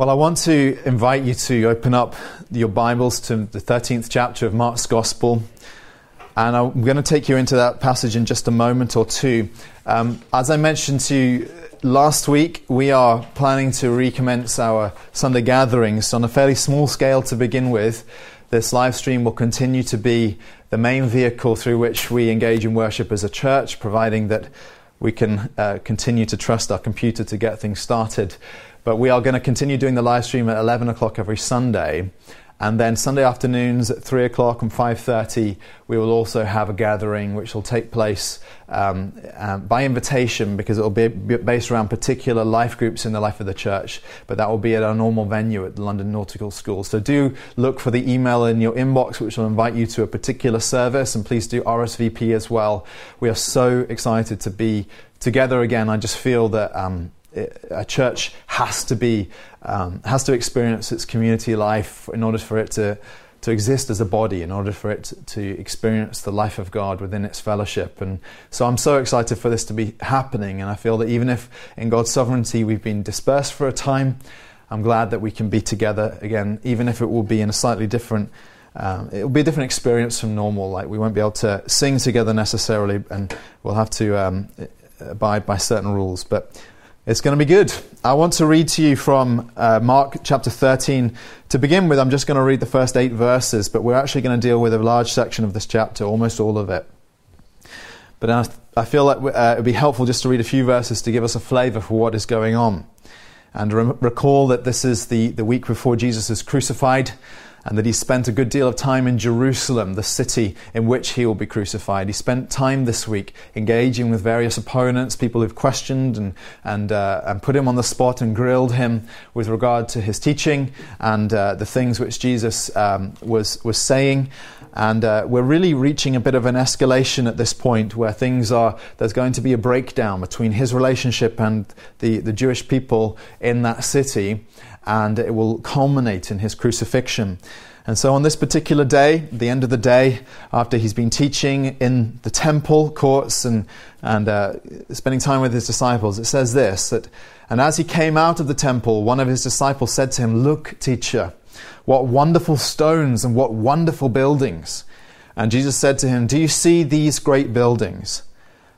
Well, I want to invite you to open up your Bibles to the 13th chapter of Mark's Gospel. And I'm going to take you into that passage in just a moment or two. Um, as I mentioned to you last week, we are planning to recommence our Sunday gatherings on a fairly small scale to begin with. This live stream will continue to be the main vehicle through which we engage in worship as a church, providing that we can uh, continue to trust our computer to get things started. But we are going to continue doing the live stream at 11 o'clock every Sunday. And then Sunday afternoons at 3 o'clock and 5.30, we will also have a gathering which will take place um, um, by invitation because it will be based around particular life groups in the life of the church. But that will be at our normal venue at the London Nautical School. So do look for the email in your inbox which will invite you to a particular service. And please do RSVP as well. We are so excited to be together again. I just feel that... Um, a church has to be um, has to experience its community life in order for it to to exist as a body in order for it to experience the life of God within its fellowship. And so I'm so excited for this to be happening and I feel that even if in God's sovereignty we've been dispersed for a time I'm glad that we can be together again even if it will be in a slightly different um, it will be a different experience from normal. Like we won't be able to sing together necessarily and we'll have to um, abide by certain rules. But it's going to be good. I want to read to you from uh, Mark chapter 13. To begin with, I'm just going to read the first eight verses, but we're actually going to deal with a large section of this chapter, almost all of it. But I, I feel like uh, it would be helpful just to read a few verses to give us a flavor for what is going on. And re- recall that this is the, the week before Jesus is crucified and that he spent a good deal of time in Jerusalem, the city in which he will be crucified. He spent time this week engaging with various opponents, people who've questioned and, and, uh, and put him on the spot and grilled him with regard to his teaching and uh, the things which Jesus um, was, was saying. And uh, we're really reaching a bit of an escalation at this point where things are, there's going to be a breakdown between his relationship and the, the Jewish people in that city and it will culminate in his crucifixion. And so, on this particular day, the end of the day, after he's been teaching in the temple courts and, and uh, spending time with his disciples, it says this that, And as he came out of the temple, one of his disciples said to him, Look, teacher, what wonderful stones and what wonderful buildings. And Jesus said to him, Do you see these great buildings?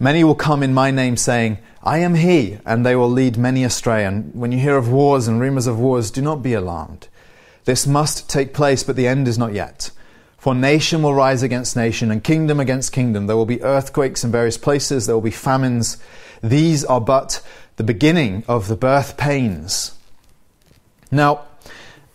Many will come in my name saying, I am he, and they will lead many astray. And when you hear of wars and rumors of wars, do not be alarmed. This must take place, but the end is not yet. For nation will rise against nation, and kingdom against kingdom. There will be earthquakes in various places, there will be famines. These are but the beginning of the birth pains. Now,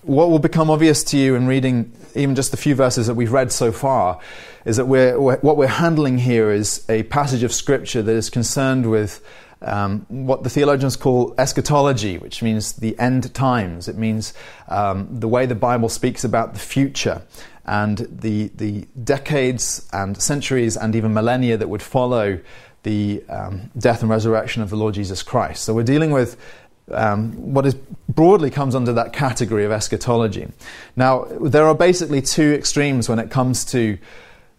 what will become obvious to you in reading even just the few verses that we've read so far is that we're, what we're handling here is a passage of Scripture that is concerned with um, what the theologians call eschatology, which means the end times. It means um, the way the Bible speaks about the future and the, the decades and centuries and even millennia that would follow the um, death and resurrection of the Lord Jesus Christ. So we're dealing with um, what is broadly comes under that category of eschatology. Now, there are basically two extremes when it comes to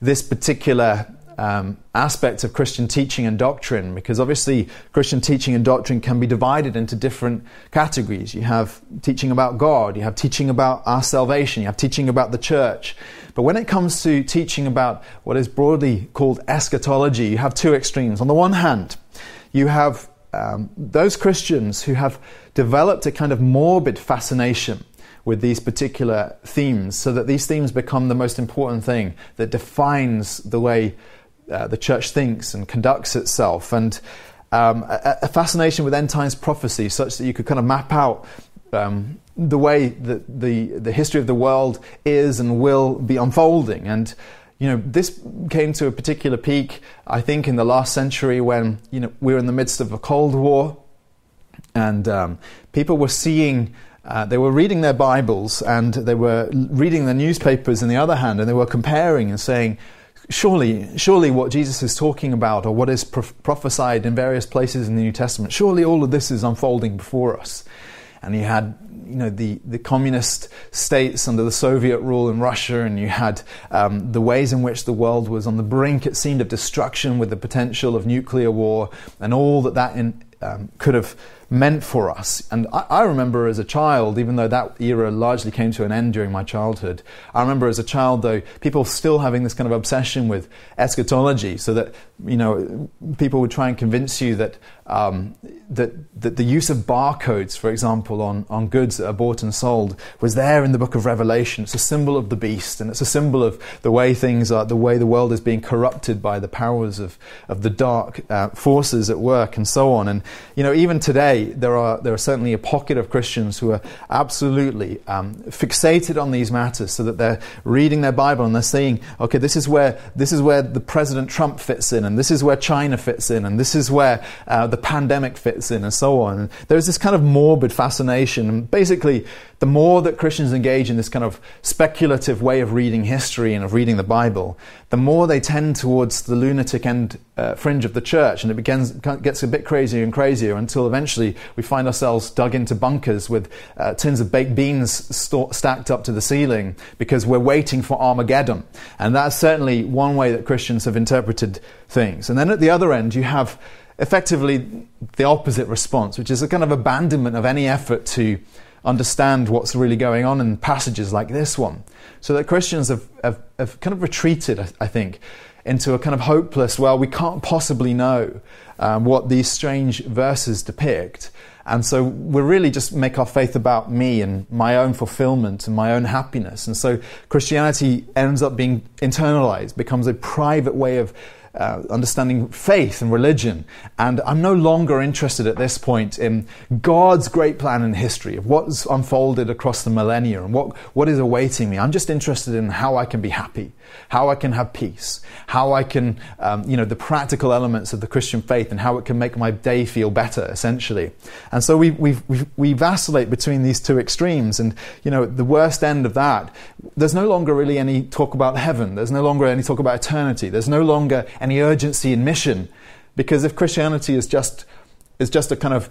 this particular um, aspects of Christian teaching and doctrine, because obviously Christian teaching and doctrine can be divided into different categories. You have teaching about God, you have teaching about our salvation, you have teaching about the church. But when it comes to teaching about what is broadly called eschatology, you have two extremes. On the one hand, you have um, those Christians who have developed a kind of morbid fascination with these particular themes so that these themes become the most important thing that defines the way uh, the church thinks and conducts itself, and um, a, a, fascination with end times prophecy, such that you could kind of map out um, the way that the the history of the world is and will be unfolding. And you know, this came to a particular peak, I think, in the last century when you know we were in the midst of a Cold War, and um, people were seeing. Uh, they were reading their Bibles and they were reading the newspapers in the other hand, and they were comparing and saying, surely, surely what Jesus is talking about or what is prophesied in various places in the New Testament, surely all of this is unfolding before us. And you had you know, the, the communist states under the Soviet rule in Russia, and you had um, the ways in which the world was on the brink, it seemed, of destruction with the potential of nuclear war, and all that that in, um, could have meant for us. And I, I, remember as a child, even though that era largely came to an end during my childhood, I remember as a child, though, people still having this kind of obsession with eschatology, so that, you know, people would try and convince you that, um, that, that the use of barcodes, for example, on, on goods that are bought and sold was there in the book of Revelation. It's a symbol of the beast, and it's a symbol of the way things are, the way the world is being corrupted by the powers of, of the dark uh, forces at work, and so on. And, you know, even today, there are, there are certainly a pocket of Christians who are absolutely um, fixated on these matters so that they're reading their Bible and they're saying, okay, this is where, this is where the President Trump fits in, and this is where China fits in, and this is where uh, the pandemic fits in, and so on. There's this kind of morbid fascination. And basically, the more that Christians engage in this kind of speculative way of reading history and of reading the Bible, the more they tend towards the lunatic end uh, fringe of the church, and it begins, gets a bit crazier and crazier until eventually we find ourselves dug into bunkers with uh, tins of baked beans st- stacked up to the ceiling because we're waiting for Armageddon. And that's certainly one way that Christians have interpreted things. And then at the other end, you have effectively the opposite response, which is a kind of abandonment of any effort to understand what's really going on in passages like this one. So that Christians have, have, have kind of retreated, I think, into a kind of hopeless, well, we can't possibly know um, what these strange verses depict. And so we really just make our faith about me and my own fulfillment and my own happiness. And so Christianity ends up being internalized, becomes a private way of uh, understanding faith and religion. And I'm no longer interested at this point in God's great plan in history, of what's unfolded across the millennia and what, what is awaiting me. I'm just interested in how I can be happy, how I can have peace, how I can, um, you know, the practical elements of the Christian faith and how it can make my day feel better, essentially. And so we, we, we, we vacillate between these two extremes. And, you know, the worst end of that, there's no longer really any talk about heaven. There's no longer any talk about eternity. There's no longer any urgency in mission. Because if Christianity is just, is just a kind of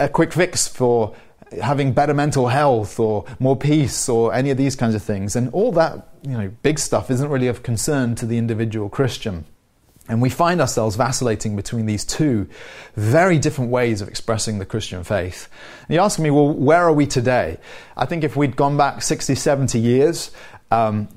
a quick fix for having better mental health or more peace or any of these kinds of things, and all that you know, big stuff isn't really of concern to the individual Christian. And we find ourselves vacillating between these two very different ways of expressing the Christian faith. And you ask me, well, where are we today? I think if we'd gone back 60, 70 years, um,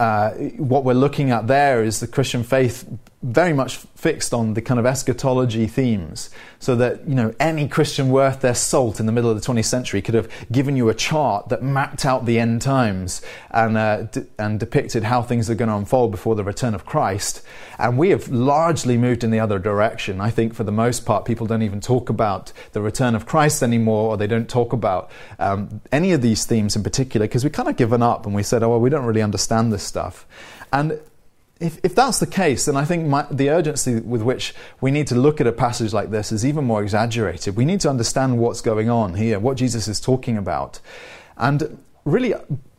uh, what we're looking at there is the Christian faith very much fixed on the kind of eschatology themes so that you know any christian worth their salt in the middle of the 20th century could have given you a chart that mapped out the end times and, uh, d- and depicted how things are going to unfold before the return of christ. And we have largely moved in the other direction. I think for the most part people don't even talk about the return of christ anymore or they don't talk about um, any of these themes in particular because we've kind of given up and we said oh well we don't really understand this stuff. And if, if that's the case, then I think my, the urgency with which we need to look at a passage like this is even more exaggerated. We need to understand what's going on here, what Jesus is talking about. And really,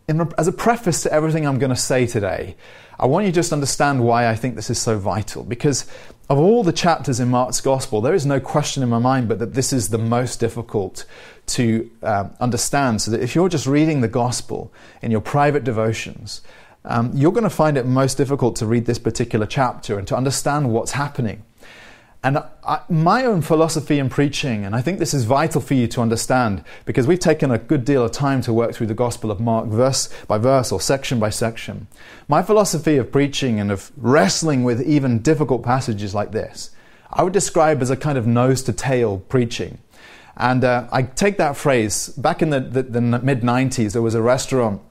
in, as a preface to everything I'm going to say today, I want you to just understand why I think this is so vital. Because of all the chapters in Mark's Gospel, there is no question in my mind but that this is the most difficult to uh, understand. So that if you're just reading the Gospel in your private devotions, um, you're going to find it most difficult to read this particular chapter and to understand what's happening. And I, my own philosophy in preaching, and I think this is vital for you to understand because we've taken a good deal of time to work through the Gospel of Mark verse by verse or section by section. My philosophy of preaching and of wrestling with even difficult passages like this, I would describe as a kind of nose to tail preaching. And uh, I take that phrase back in the, the, the mid 90s, there was a restaurant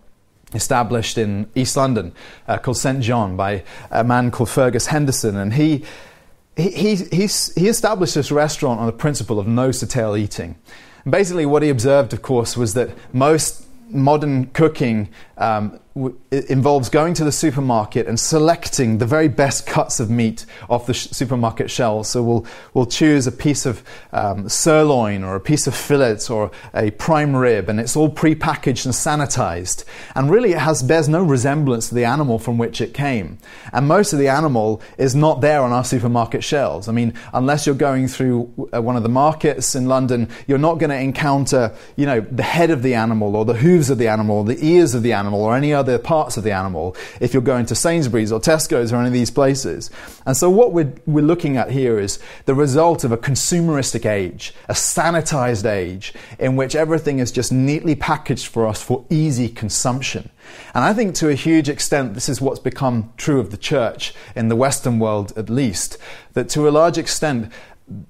established in East London uh, called St. John by a man called Fergus Henderson. And he, he, he, he established this restaurant on the principle of nose to tail eating. And basically, what he observed, of course, was that most modern cooking um, it involves going to the supermarket and selecting the very best cuts of meat off the sh- supermarket shelves. So we'll, we'll choose a piece of um, sirloin or a piece of fillet or a prime rib, and it's all pre-packaged and sanitized. And really, it has bears no resemblance to the animal from which it came. And most of the animal is not there on our supermarket shelves. I mean, unless you're going through uh, one of the markets in London, you're not going to encounter, you know, the head of the animal or the hooves of the animal, or the ears of the animal, or any other parts of the animal if you're going to Sainsbury's or Tesco's or any of these places. And so what we're, we're looking at here is the result of a consumeristic age, a sanitized age in which everything is just neatly packaged for us for easy consumption. And I think to a huge extent, this is what's become true of the church in the Western world at least, that to a large extent,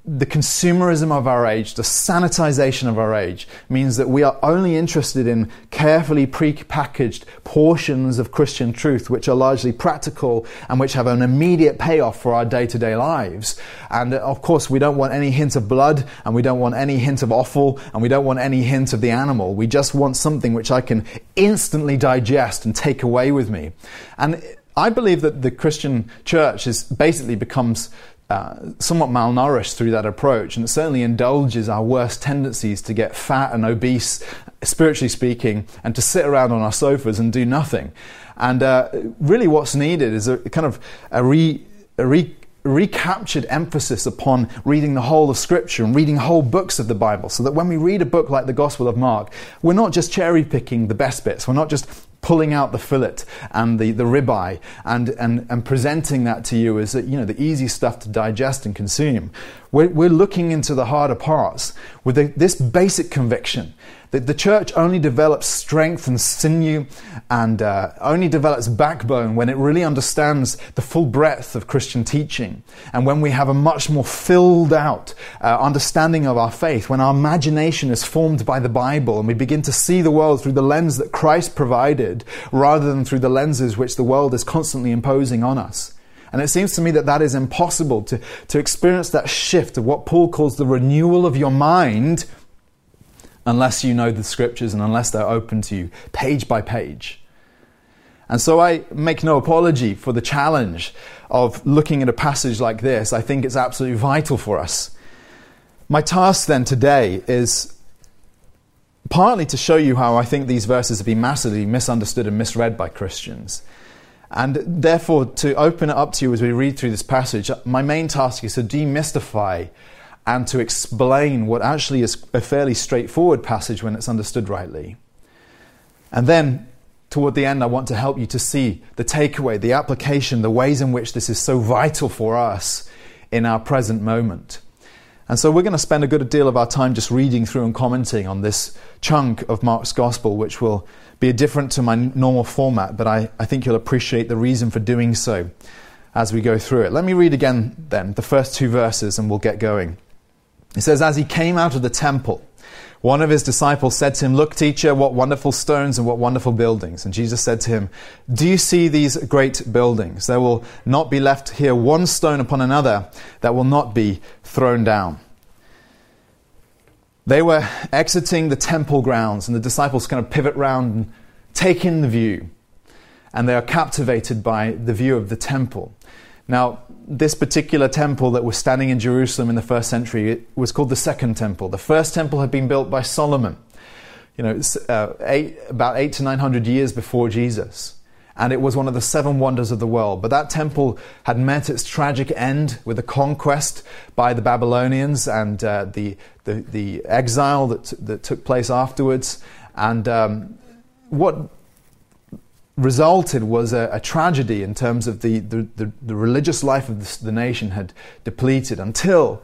the consumerism of our age, the sanitization of our age, means that we are only interested in carefully pre-packaged portions of Christian truth, which are largely practical and which have an immediate payoff for our day-to-day lives. And uh, of course, we don't want any hint of blood, and we don't want any hint of offal, and we don't want any hint of the animal. We just want something which I can instantly digest and take away with me. And I believe that the Christian church is basically becomes uh, somewhat malnourished through that approach, and it certainly indulges our worst tendencies to get fat and obese, spiritually speaking, and to sit around on our sofas and do nothing. And uh, really, what's needed is a kind of a, re, a re, recaptured emphasis upon reading the whole of Scripture and reading whole books of the Bible, so that when we read a book like the Gospel of Mark, we're not just cherry picking the best bits, we're not just pulling out the fillet and the, the ribeye and, and, and presenting that to you as you know, the easy stuff to digest and consume. We're, we're looking into the harder parts with the, this basic conviction that the church only develops strength and sinew and uh, only develops backbone when it really understands the full breadth of Christian teaching. And when we have a much more filled out uh, understanding of our faith, when our imagination is formed by the Bible and we begin to see the world through the lens that Christ provided rather than through the lenses which the world is constantly imposing on us. And it seems to me that that is impossible to, to experience that shift of what Paul calls the renewal of your mind unless you know the scriptures and unless they're open to you page by page. And so I make no apology for the challenge of looking at a passage like this. I think it's absolutely vital for us. My task then today is partly to show you how I think these verses have been massively misunderstood and misread by Christians. And therefore, to open it up to you as we read through this passage, my main task is to demystify and to explain what actually is a fairly straightforward passage when it's understood rightly. And then, toward the end, I want to help you to see the takeaway, the application, the ways in which this is so vital for us in our present moment. And so we're going to spend a good deal of our time just reading through and commenting on this chunk of Mark's Gospel, which will be different to my normal format, but I, I think you'll appreciate the reason for doing so as we go through it. Let me read again then the first two verses and we'll get going. It says, As he came out of the temple, one of his disciples said to him, Look, teacher, what wonderful stones and what wonderful buildings. And Jesus said to him, Do you see these great buildings? There will not be left here one stone upon another that will not be thrown down. They were exiting the temple grounds, and the disciples kind of pivot round and take in the view. And they are captivated by the view of the temple. Now, this particular temple that was standing in Jerusalem in the first century was called the Second Temple. The first temple had been built by Solomon, you know, uh, eight, about eight to nine hundred years before Jesus. And it was one of the seven wonders of the world. But that temple had met its tragic end with the conquest by the Babylonians and uh, the, the, the, exile that, that took place afterwards. And um, what resulted was a, a, tragedy in terms of the, the, the, the religious life of the, nation had depleted until,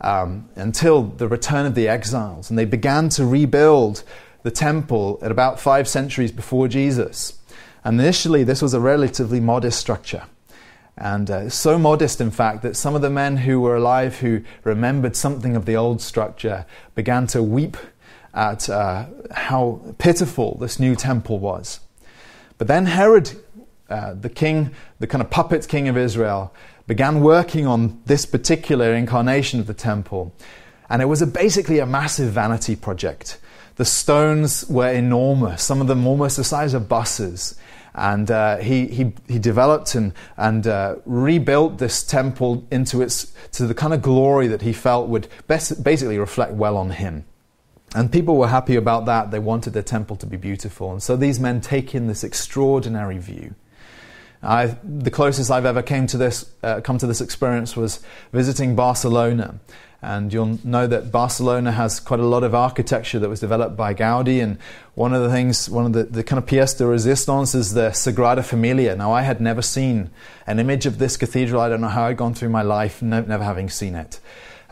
um, until the return of the exiles. And they began to rebuild the temple at about five centuries before Jesus. And initially, this was a relatively modest structure. And uh, so modest, in fact, that some of the men who were alive who remembered something of the old structure began to weep at uh, how pitiful this new temple was. But then Herod, uh, the king, the kind of puppet king of Israel, began working on this particular incarnation of the temple. And it was a, basically a massive vanity project the stones were enormous, some of them almost the size of buses. And uh, he, he, he developed and, and uh, rebuilt this temple into its, to the kind of glory that he felt would basically reflect well on him. And people were happy about that. They wanted their temple to be beautiful. And so these men take in this extraordinary view. I, the closest I've ever came to this, uh, come to this experience was visiting Barcelona. And you'll know that Barcelona has quite a lot of architecture that was developed by Gaudi. And one of the things, one of the, the kind of pièce de résistance is the Sagrada Familia. Now, I had never seen an image of this cathedral. I don't know how I'd gone through my life, never having seen it.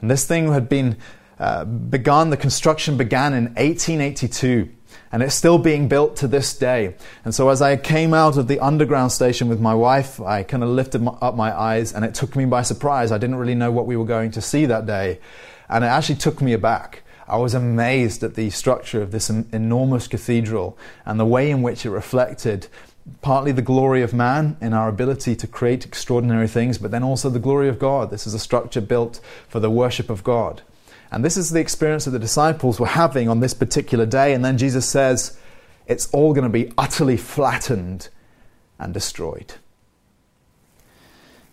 And this thing had been uh, begun, the construction began in 1882 and it's still being built to this day. And so as I came out of the underground station with my wife, I kind of lifted up my eyes and it took me by surprise. I didn't really know what we were going to see that day. And it actually took me aback. I was amazed at the structure of this enormous cathedral and the way in which it reflected partly the glory of man in our ability to create extraordinary things, but then also the glory of God. This is a structure built for the worship of God. And this is the experience that the disciples were having on this particular day. And then Jesus says, it's all going to be utterly flattened and destroyed.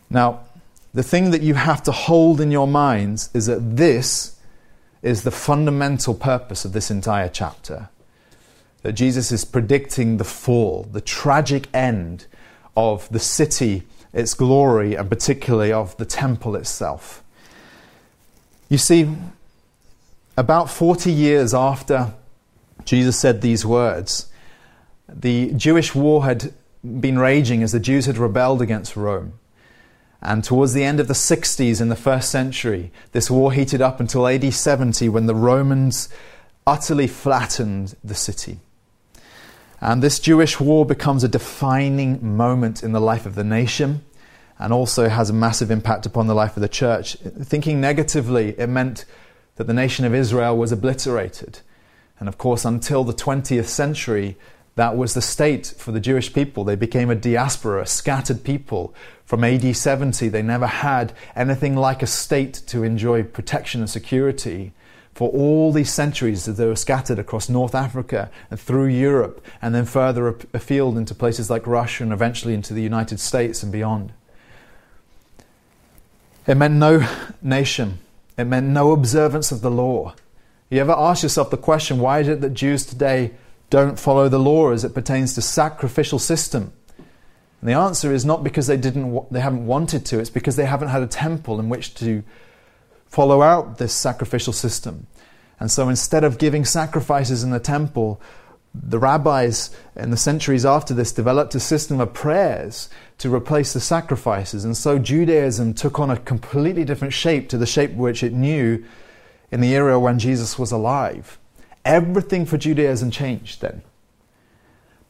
Now, the thing that you have to hold in your minds is that this is the fundamental purpose of this entire chapter. That Jesus is predicting the fall, the tragic end of the city, its glory, and particularly of the temple itself. You see, about 40 years after Jesus said these words, the Jewish war had been raging as the Jews had rebelled against Rome. And towards the end of the 60s in the first century, this war heated up until AD 70 when the Romans utterly flattened the city. And this Jewish war becomes a defining moment in the life of the nation and also has a massive impact upon the life of the church. Thinking negatively, it meant that the nation of Israel was obliterated. And of course, until the 20th century, that was the state for the Jewish people. They became a diaspora, a scattered people. From AD 70, they never had anything like a state to enjoy protection and security. For all these centuries, they were scattered across North Africa and through Europe, and then further afield into places like Russia and eventually into the United States and beyond. It meant no nation it meant no observance of the law. You ever ask yourself the question why is it that Jews today don't follow the law as it pertains to sacrificial system? And the answer is not because they didn't they haven't wanted to, it's because they haven't had a temple in which to follow out this sacrificial system. And so instead of giving sacrifices in the temple, the rabbis in the centuries after this developed a system of prayers to replace the sacrifices. And so Judaism took on a completely different shape to the shape which it knew in the era when Jesus was alive. Everything for Judaism changed then.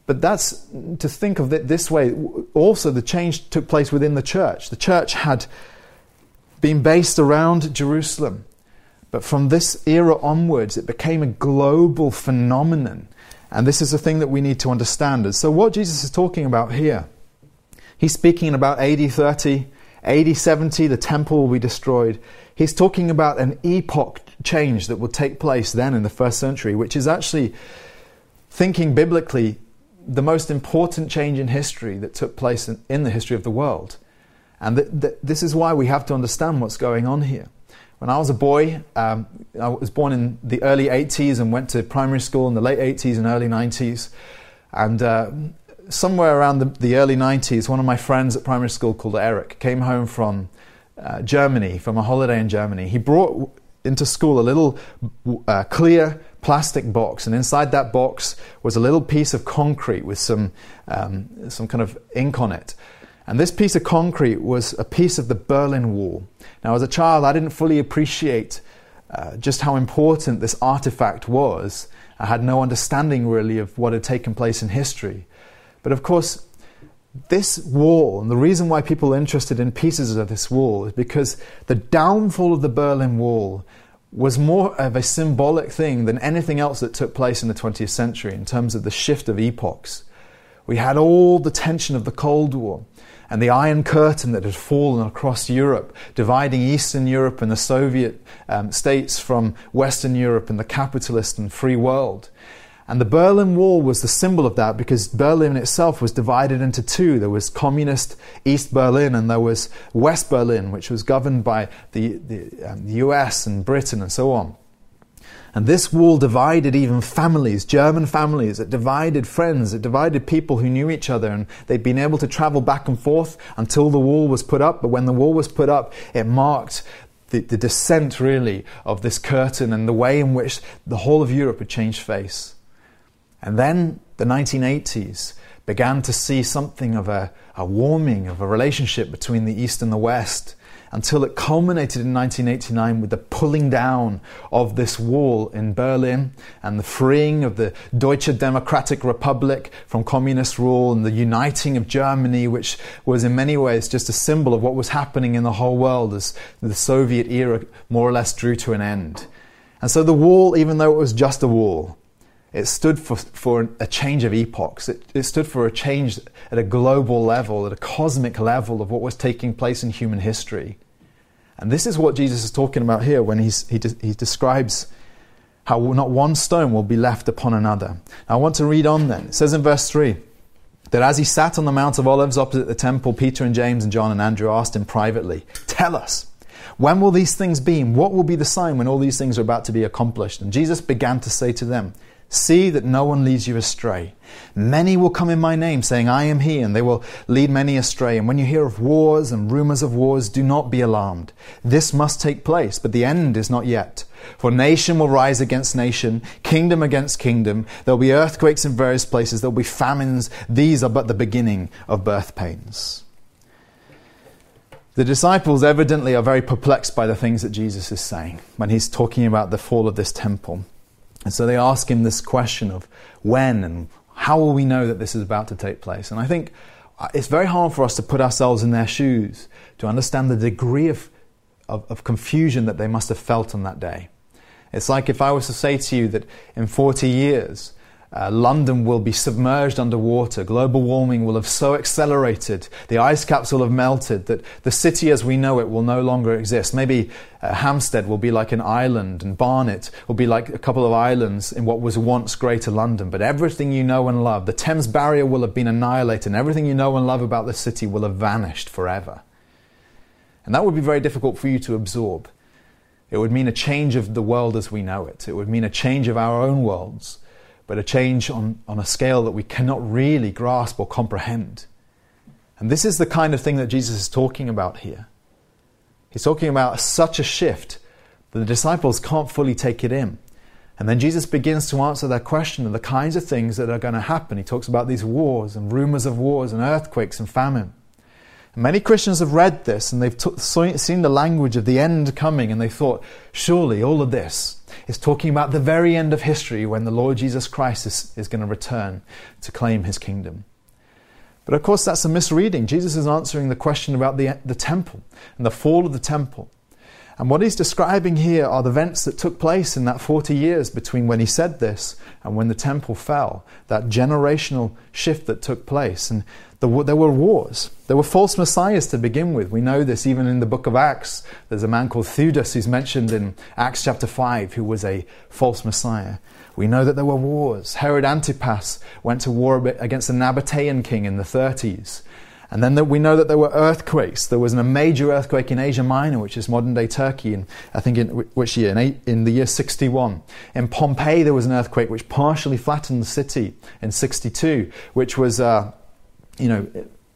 But that's to think of it this way. Also, the change took place within the church. The church had been based around Jerusalem. But from this era onwards, it became a global phenomenon and this is a thing that we need to understand. And so, what Jesus is talking about here, he's speaking about AD 30, AD 70, the temple will be destroyed. He's talking about an epoch change that will take place then in the first century, which is actually, thinking biblically, the most important change in history that took place in, in the history of the world. And th- th- this is why we have to understand what's going on here. When I was a boy, um, I was born in the early 80s and went to primary school in the late 80s and early 90s. And uh, somewhere around the, the, early 90s, one of my friends at primary school called Eric came home from uh, Germany, from a holiday in Germany. He brought into school a little uh, clear plastic box, and inside that box was a little piece of concrete with some, um, some kind of ink on it. And this piece of concrete was a piece of the Berlin Wall. Now, as a child, I didn't fully appreciate uh, just how important this artifact was. I had no understanding really of what had taken place in history. But of course, this wall, and the reason why people are interested in pieces of this wall is because the downfall of the Berlin Wall was more of a symbolic thing than anything else that took place in the 20th century in terms of the shift of epochs. We had all the tension of the Cold War. and the Iron Curtain that had fallen across Europe, dividing Eastern Europe and the Soviet um, states from Western Europe and the capitalist and free world. And the Berlin Wall was the symbol of that because Berlin itself was divided into two. There was communist East Berlin and there was West Berlin, which was governed by the, the, um, US and Britain and so on. And this wall divided even families, German families. It divided friends. It divided people who knew each other. And they'd been able to travel back and forth until the wall was put up. But when the wall was put up, it marked the, the descent, really, of this curtain and the way in which the whole of Europe had changed face. And then the 1980s began to see something of a, a warming of a relationship between the East and the West until it culminated in 1989 with the pulling down of this wall in Berlin and the freeing of the Deutsche Democratic Republic from communist rule and the uniting of Germany, which was in many ways just a symbol of what was happening in the whole world as the Soviet era more or less drew to an end. And so the wall, even though it was just a wall, it stood for, for a change of epochs. It, it, stood for a change at a global level, at a cosmic level of what was taking place in human history. And this is what Jesus is talking about here when he's, he, de- he describes how not one stone will be left upon another. Now, I want to read on then. It says in verse 3 that as he sat on the Mount of Olives opposite the temple, Peter and James and John and Andrew asked him privately, Tell us, when will these things be? What will be the sign when all these things are about to be accomplished? And Jesus began to say to them, See that no one leads you astray. Many will come in my name, saying, I am he, and they will lead many astray. And when you hear of wars and rumors of wars, do not be alarmed. This must take place, but the end is not yet. For nation will rise against nation, kingdom against kingdom. There will be earthquakes in various places, there will be famines. These are but the beginning of birth pains. The disciples evidently are very perplexed by the things that Jesus is saying when he's talking about the fall of this temple. And so they ask him this question of when and how will we know that this is about to take place? And I think uh, it's very hard for us to put ourselves in their shoes to understand the degree of, of, of confusion that they must have felt on that day. It's like if I was to say to you that in 40 years, uh, London will be submerged underwater. Global warming will have so accelerated, the ice caps will have melted that the city as we know it will no longer exist. Maybe uh, Hampstead will be like an island, and Barnet will be like a couple of islands in what was once Greater London. But everything you know and love, the Thames Barrier will have been annihilated, and everything you know and love about the city will have vanished forever. And that would be very difficult for you to absorb. It would mean a change of the world as we know it. It would mean a change of our own worlds but a change on, on a scale that we cannot really grasp or comprehend. And this is the kind of thing that Jesus is talking about here. He's talking about such a shift that the disciples can't fully take it in. And then Jesus begins to answer that question of the kinds of things that are going to happen. He talks about these wars and rumors of wars and earthquakes and famine. Many Christians have read this and they've t- seen the language of the end coming and they thought, surely all of this is talking about the very end of history when the Lord Jesus Christ is, is going to return to claim his kingdom. But of course, that's a misreading. Jesus is answering the question about the, the temple and the fall of the temple. And what he's describing here are the events that took place in that 40 years between when he said this and when the temple fell, that generational shift that took place. And the, there were wars. There were false messiahs to begin with. We know this even in the book of Acts. There's a man called Theudas who's mentioned in Acts chapter 5 who was a false messiah. We know that there were wars. Herod Antipas went to war against the Nabatean king in the 30s. And then we know that there were earthquakes. There was a major earthquake in Asia Minor, which is modern day Turkey, in, I think in which year? In, eight, in the year 61. In Pompeii, there was an earthquake which partially flattened the city in 62, which was uh, you know,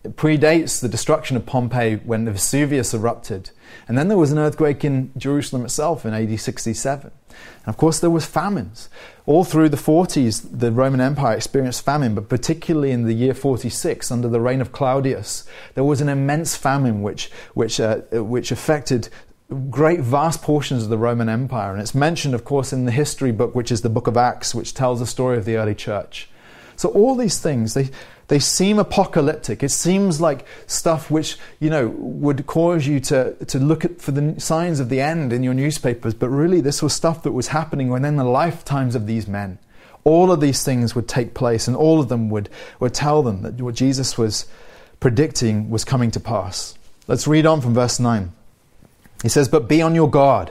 it predates the destruction of Pompeii when the Vesuvius erupted. And then there was an earthquake in Jerusalem itself in AD 67. And of course, there was famines. All through the 40s, the Roman Empire experienced famine, but particularly in the year 46, under the reign of Claudius, there was an immense famine which, which, uh, which affected great vast portions of the Roman Empire. And it's mentioned, of course, in the history book, which is the book of Acts, which tells the story of the early church. So all these things, they, they seem apocalyptic. It seems like stuff which, you know, would cause you to, to look at for the signs of the end in your newspapers, but really this was stuff that was happening within the lifetimes of these men. All of these things would take place, and all of them would, would tell them that what Jesus was predicting was coming to pass. Let's read on from verse 9. He says, But be on your guard,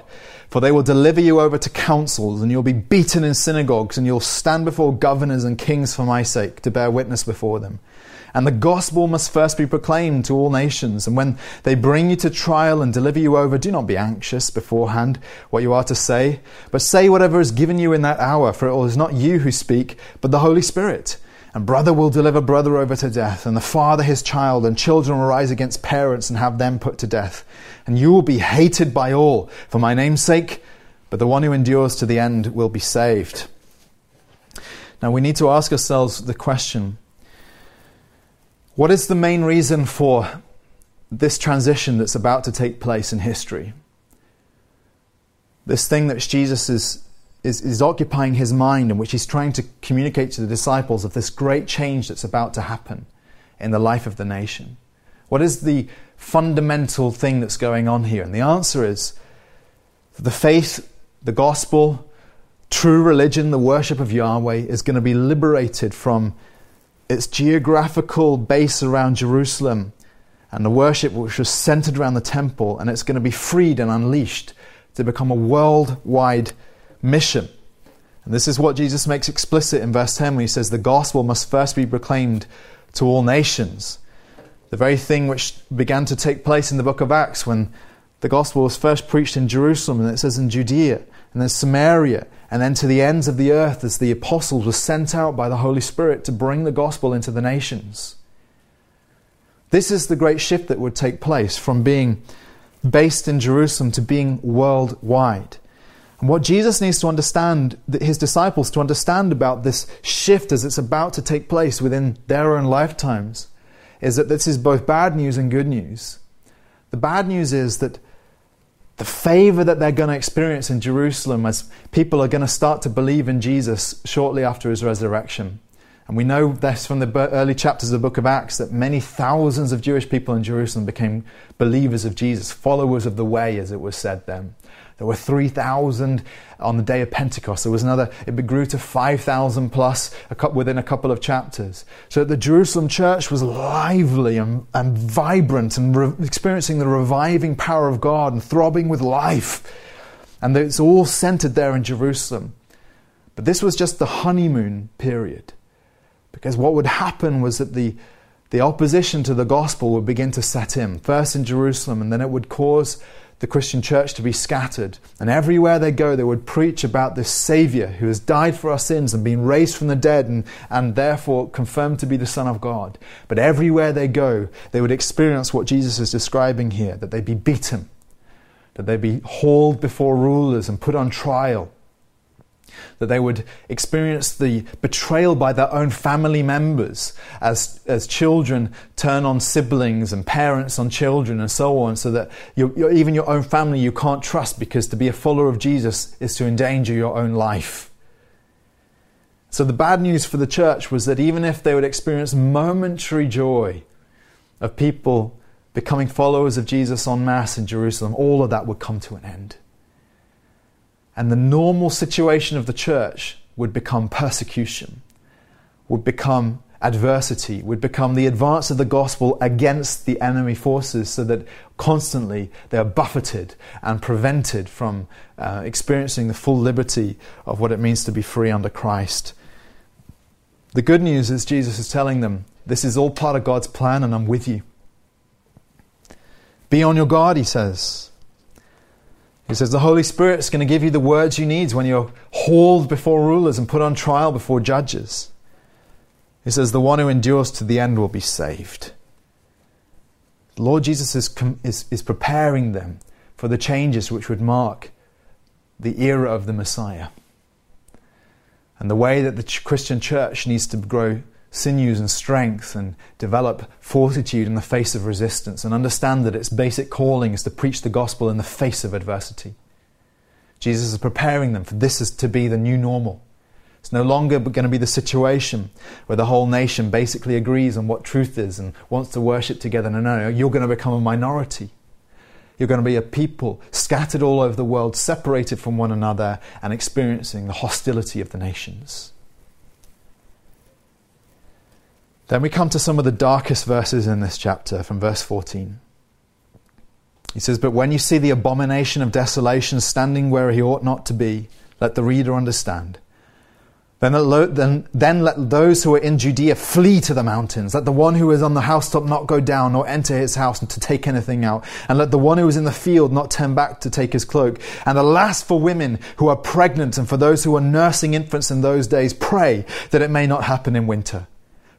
for they will deliver you over to councils, and you'll be beaten in synagogues, and you'll stand before governors and kings for my sake, to bear witness before them. And the gospel must first be proclaimed to all nations. And when they bring you to trial and deliver you over, do not be anxious beforehand what you are to say, but say whatever is given you in that hour, for it is not you who speak, but the Holy Spirit. And brother will deliver brother over to death, and the father his child, and children will rise against parents and have them put to death. And you will be hated by all for my name's sake, but the one who endures to the end will be saved. Now we need to ask ourselves the question what is the main reason for this transition that's about to take place in history? This thing that Jesus is, is, is, occupying his mind and which he's trying to communicate to the disciples of this great change that's about to happen in the life of the nation. What is the fundamental thing that's going on here? And the answer is the faith, the gospel, true religion, the worship of Yahweh is going to be liberated from its geographical base around Jerusalem and the worship which was centered around the temple, and it's going to be freed and unleashed to become a worldwide mission. And this is what Jesus makes explicit in verse 10 when he says, The gospel must first be proclaimed to all nations. The very thing which began to take place in the book of Acts when the gospel was first preached in Jerusalem, and it says in Judea, and then Samaria, and then to the ends of the earth as the apostles were sent out by the Holy Spirit to bring the gospel into the nations. This is the great shift that would take place from being based in Jerusalem to being worldwide. And what Jesus needs to understand, his disciples to understand about this shift as it's about to take place within their own lifetimes, is that this is both bad news and good news. The bad news is that the favor that they're going to experience in Jerusalem as people are going to start to believe in Jesus shortly after his resurrection. And we know this from the early chapters of the book of Acts that many thousands of Jewish people in Jerusalem became believers of Jesus, followers of the way, as it was said then. There were 3,000 on the day of Pentecost. There was another, it grew to 5,000 plus within a couple of chapters. So the Jerusalem church was lively and, and vibrant and re- experiencing the reviving power of God and throbbing with life. And it's all centered there in Jerusalem. But this was just the honeymoon period. Because what would happen was that the, the opposition to the gospel would begin to set in, first in Jerusalem, and then it would cause the Christian church to be scattered. And everywhere they go, they would preach about this Savior who has died for our sins and been raised from the dead and, and therefore confirmed to be the Son of God. But everywhere they go, they would experience what Jesus is describing here that they'd be beaten, that they'd be hauled before rulers and put on trial that they would experience the betrayal by their own family members as, as children turn on siblings and parents on children and so on, so that you're, you're, even your own family you can't trust because to be a follower of Jesus is to endanger your own life. So the bad news for the church was that even if they would experience momentary joy of people becoming followers of Jesus en masse in Jerusalem, all of that would come to an end. And the normal situation of the church would become persecution, would become adversity, would become the advance of the gospel against the enemy forces, so that constantly they are buffeted and prevented from uh, experiencing the full liberty of what it means to be free under Christ. The good news is Jesus is telling them, This is all part of God's plan, and I'm with you. Be on your guard, he says. He says the Holy Spirit is going to give you the words you need when you're hauled before rulers and put on trial before judges. He says the one who endures to the end will be saved. Lord Jesus is, is, is preparing them for the changes which would mark the era of the Messiah. And the way that the Christian church needs to grow sinews and strength and develop fortitude in the face of resistance and understand that its basic calling is to preach the gospel in the face of adversity. Jesus is preparing them for this is to be the new normal. It's no longer going to be the situation where the whole nation basically agrees on what truth is and wants to worship together. No, no. You're going to become a minority. You're going to be a people scattered all over the world, separated from one another, and experiencing the hostility of the nations. Then we come to some of the darkest verses in this chapter from verse 14. He says, But when you see the abomination of desolation standing where he ought not to be, let the reader understand. Then, then, then let those who are in Judea flee to the mountains. Let the one who is on the housetop not go down nor enter his house to take anything out. And let the one who is in the field not turn back to take his cloak. And alas for women who are pregnant and for those who are nursing infants in those days, pray that it may not happen in winter.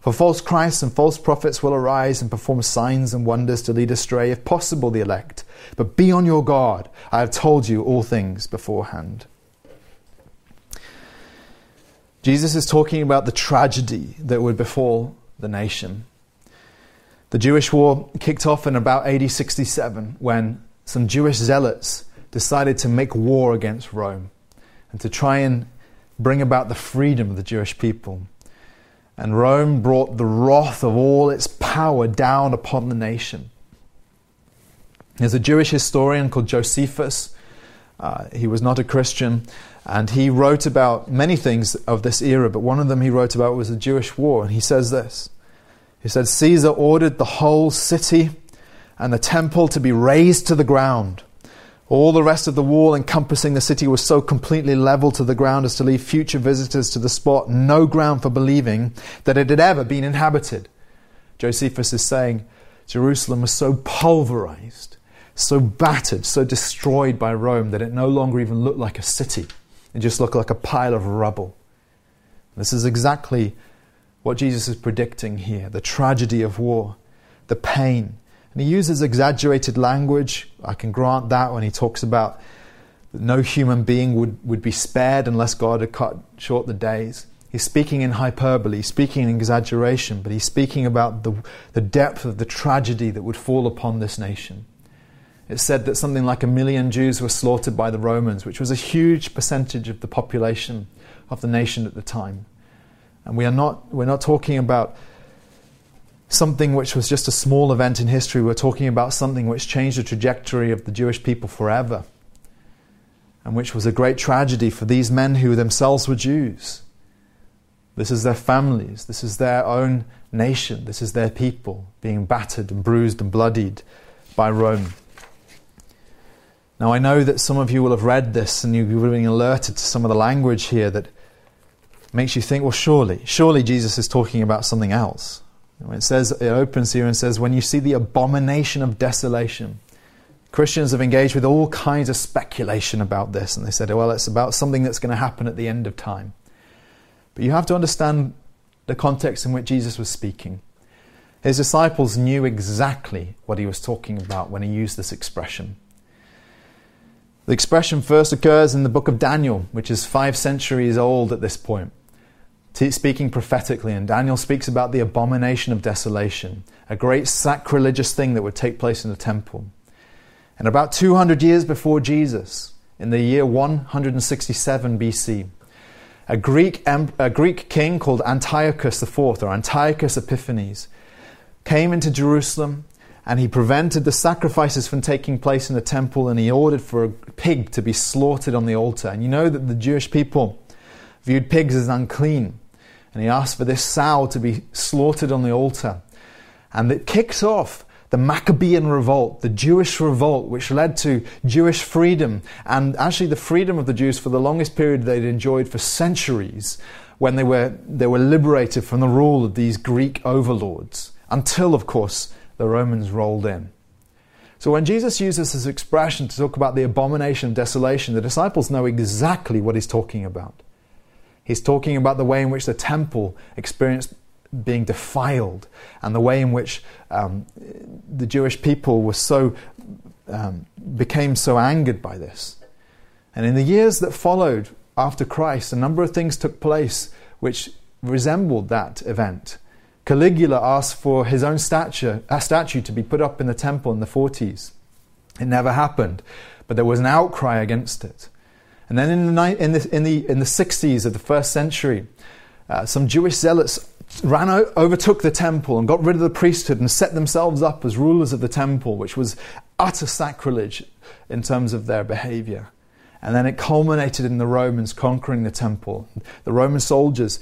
For false Christs and false prophets will arise and perform signs and wonders to lead astray, if possible, the elect. But be on your guard. I have told you all things beforehand. Jesus is talking about the tragedy that would befall the nation. The Jewish war kicked off in about AD 67 when some Jewish zealots decided to make war against Rome and to try and bring about the freedom of the Jewish people. And Rome brought the wrath of all its power down upon the nation. There's a Jewish historian called Josephus. Uh, he was not a Christian, and he wrote about many things of this era, but one of them he wrote about was the Jewish war. And he says this he said Caesar ordered the whole city and the temple to be razed to the ground. All the rest of the wall encompassing the city was so completely leveled to the ground as to leave future visitors to the spot no ground for believing that it had ever been inhabited. Josephus is saying Jerusalem was so pulverized, so battered, so destroyed by Rome that it no longer even looked like a city. It just looked like a pile of rubble. This is exactly what Jesus is predicting here the tragedy of war, the pain. And he uses exaggerated language. I can grant that when he talks about no human being would, would be spared unless God had cut short the days. He's speaking in hyperbole, speaking in exaggeration, but he's speaking about the, the depth of the tragedy that would fall upon this nation. It's said that something like a million Jews were slaughtered by the Romans, which was a huge percentage of the population of the nation at the time. And we are not, we're not talking about something which was just a small event in history. We're talking about something which changed the trajectory of the Jewish people forever, and which was a great tragedy for these men who themselves were Jews. This is their families, this is their own nation, this is their people being battered and bruised and bloodied by Rome. Now, I know that some of you will have read this and you've been alerted to some of the language here that makes you think, well, surely, surely Jesus is talking about something else. It says, it opens here and says, when you see the abomination of desolation, Christians have engaged with all kinds of speculation about this, and they said, well, it's about something that's going to happen at the end of time. But you have to understand the context in which Jesus was speaking. His disciples knew exactly what he was talking about when he used this expression. The expression first occurs in the book of Daniel, which is five centuries old at this point speaking prophetically, and Daniel speaks about the abomination of desolation, a great sacrilegious thing that would take place in the temple. And about 200 years before Jesus, in the year 167 BC, a Greek, a Greek king called Antiochus IV, or Antiochus Epiphanes, came into Jerusalem and he prevented the sacrifices from taking place in the temple and he ordered for a pig to be slaughtered on the altar. And you know that the Jewish people viewed pigs as unclean. And he asked for this sow to be slaughtered on the altar. And it kicks off the Maccabean revolt, the Jewish revolt, which led to Jewish freedom and actually the freedom of the Jews for the longest period they'd enjoyed for centuries when they were, they were liberated from the rule of these Greek overlords, until, of course, the Romans rolled in. So when Jesus uses this expression to talk about the abomination of desolation, the disciples know exactly what he's talking about. He's talking about the way in which the temple experienced being defiled and the way in which um, the Jewish people were so um, became so angered by this. And in the years that followed after Christ, a number of things took place which resembled that event. Caligula asked for his own statue, a statue to be put up in the temple in the 40s. It never happened, but there was an outcry against it. And then in the, in the, in the, in the 60s of the first century, uh, some Jewish zealots ran out, overtook the temple and got rid of the priesthood and set themselves up as rulers of the temple, which was utter sacrilege in terms of their behavior. And then it culminated in the Romans conquering the temple. The Roman soldiers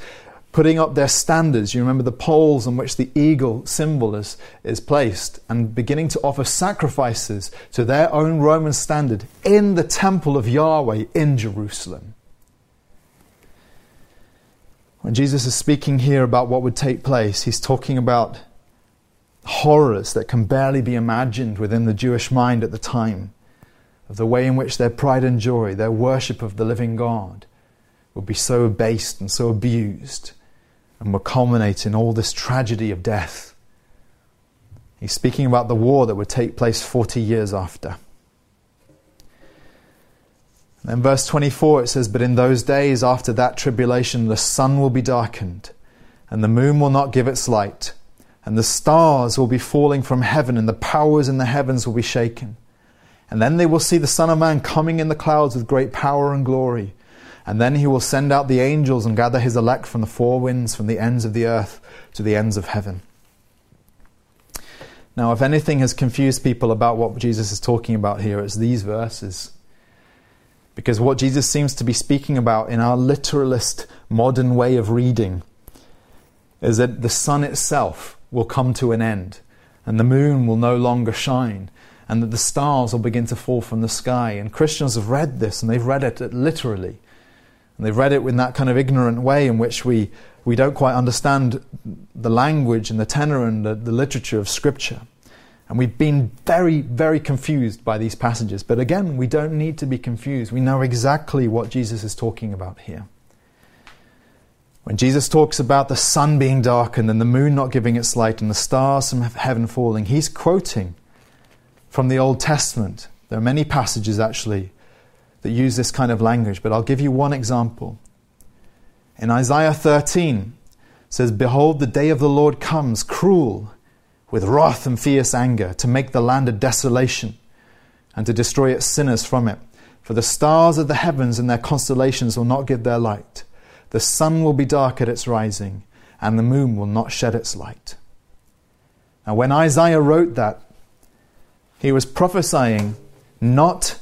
putting up their standards. You remember the poles on which the eagle symbol is, is placed, and beginning to offer sacrifices to their own Roman standard in the temple of Yahweh in Jerusalem. When Jesus is speaking here about what would take place, he's talking about horrors that can barely be imagined within the Jewish mind at the time of the way in which their pride and joy, their worship of the living God, would be so abased and so abused and would culminate in all this tragedy of death. He's speaking about the war that would take place 40 years after. Then, verse 24, it says, But in those days after that tribulation, the sun will be darkened, and the moon will not give its light, and the stars will be falling from heaven, and the powers in the heavens will be shaken. And then they will see the Son of Man coming in the clouds with great power and glory. And then he will send out the angels and gather his elect from the four winds, from the ends of the earth to the ends of heaven. Now, if anything has confused people about what Jesus is talking about here, it's these verses. Because what Jesus seems to be speaking about in our literalist modern way of reading is that the sun itself will come to an end, and the moon will no longer shine, and that the stars will begin to fall from the sky. And Christians have read this, and they've read it literally. And they've read it in that kind of ignorant way in which we, we don't quite understand the language and the tenor and the, the literature of Scripture. And we've been very, very confused by these passages. But again, we don't need to be confused. We know exactly what Jesus is talking about here. When Jesus talks about the sun being darkened and the moon not giving its light and the stars from heaven falling, he's quoting from the Old Testament. There are many passages actually that use this kind of language, but I'll give you one example. In Isaiah 13, says, Behold, the day of the Lord comes, cruel, with wrath and fierce anger, to make the land a desolation, and to destroy its sinners from it. For the stars of the heavens and their constellations will not give their light. The sun will be dark at its rising, and the moon will not shed its light. Now, when Isaiah wrote that, he was prophesying not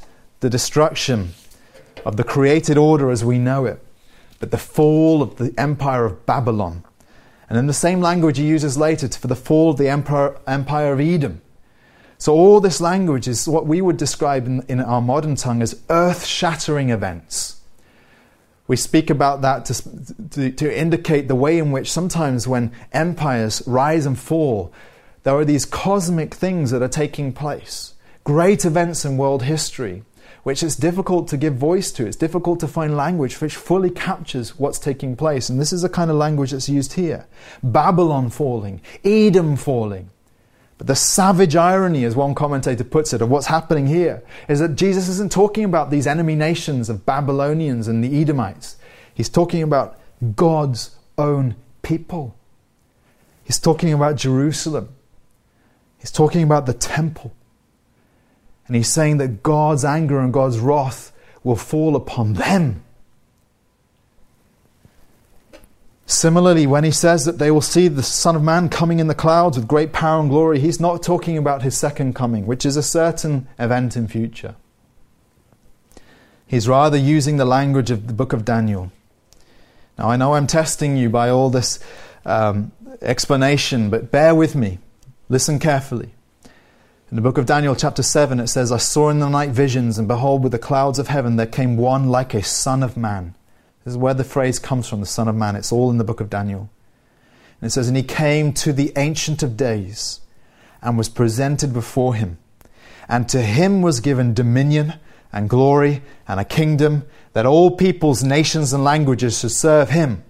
the destruction of the created order as we know it, but the fall of the empire of Babylon. And in the same language he uses later for the fall of the empire, empire of Edom. So, all this language is what we would describe in, in our modern tongue as earth shattering events. We speak about that to, to, to indicate the way in which sometimes when empires rise and fall, there are these cosmic things that are taking place, great events in world history which it's difficult to give voice to. It's difficult to find language which fully captures what's taking place. And this is the kind of language that's used here Babylon falling, Edom falling. But the savage irony, as one commentator puts it, of what's happening here is that Jesus isn't talking about these enemy nations of Babylonians and the Edomites. He's talking about God's own people. He's talking about Jerusalem. He's talking about the temple. And he's saying that God's anger and God's wrath will fall upon them. Similarly, when he says that they will see the Son of Man coming in the clouds with great power and glory, he's not talking about his second coming, which is a certain event in future. He's rather using the language of the book of Daniel. Now, I know I'm testing you by all this um, explanation, but bear with me. Listen carefully. In the book of Daniel, chapter 7, it says, I saw in the night visions, and behold, with the clouds of heaven there came one like a son of man. This is where the phrase comes from, the son of man. It's all in the book of Daniel. And it says, And he came to the Ancient of Days and was presented before him. And to him was given dominion and glory and a kingdom that all peoples, nations, and languages should serve him.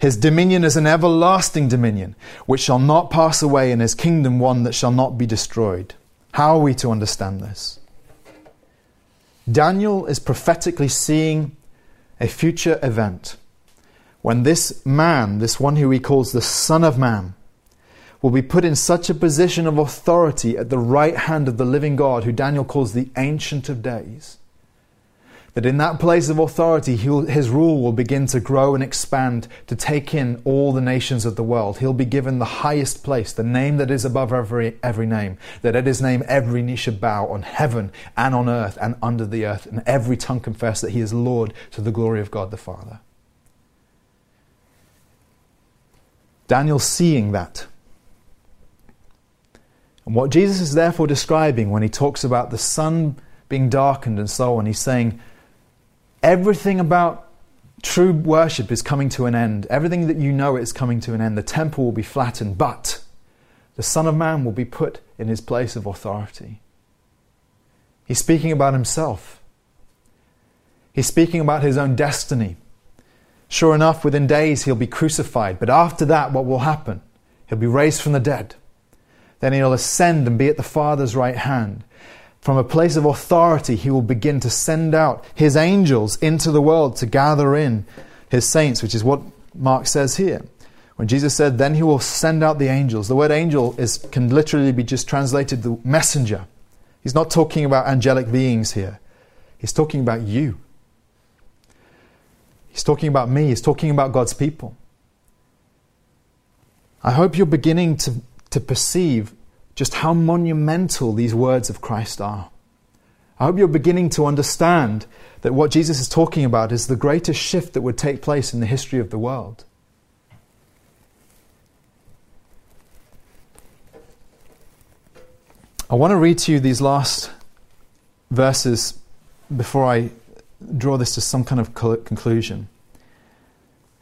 His dominion is an everlasting dominion, which shall not pass away, and his kingdom one that shall not be destroyed. How are we to understand this? Daniel is prophetically seeing a future event when this man, this one who he calls the Son of Man, will be put in such a position of authority at the right hand of the living God, who Daniel calls the Ancient of Days, that in that place of authority, his rule will begin to grow and expand to take in all the nations of the world. He'll be given the highest place, the name that is above every, every name, that at his name every knee should bow on heaven and on earth and under the earth, and every tongue confess that he is Lord to the glory of God the Father. Daniel seeing that. And what Jesus is therefore describing when he talks about the sun being darkened and so on, he's saying, Everything about true worship is coming to an end. Everything that you know is coming to an end. The temple will be flattened, but the Son of Man will be put in his place of authority. He's speaking about himself. He's speaking about his own destiny. Sure enough, within days he'll be crucified, but after that, what will happen? He'll be raised from the dead. Then he'll ascend and be at the Father's right hand. From a place of authority, he will begin to send out his angels into the world to gather in his saints, which is what Mark says here. When Jesus said, Then he will send out the angels, the word angel is, can literally be just translated the messenger. He's not talking about angelic beings here, he's talking about you. He's talking about me, he's talking about God's people. I hope you're beginning to, to perceive just how monumental these words of Christ are. I hope you're beginning to understand that what Jesus is talking about is the greatest shift that would take place in the history of the world. I want to read to you these last verses before I draw this to some kind of conclusion.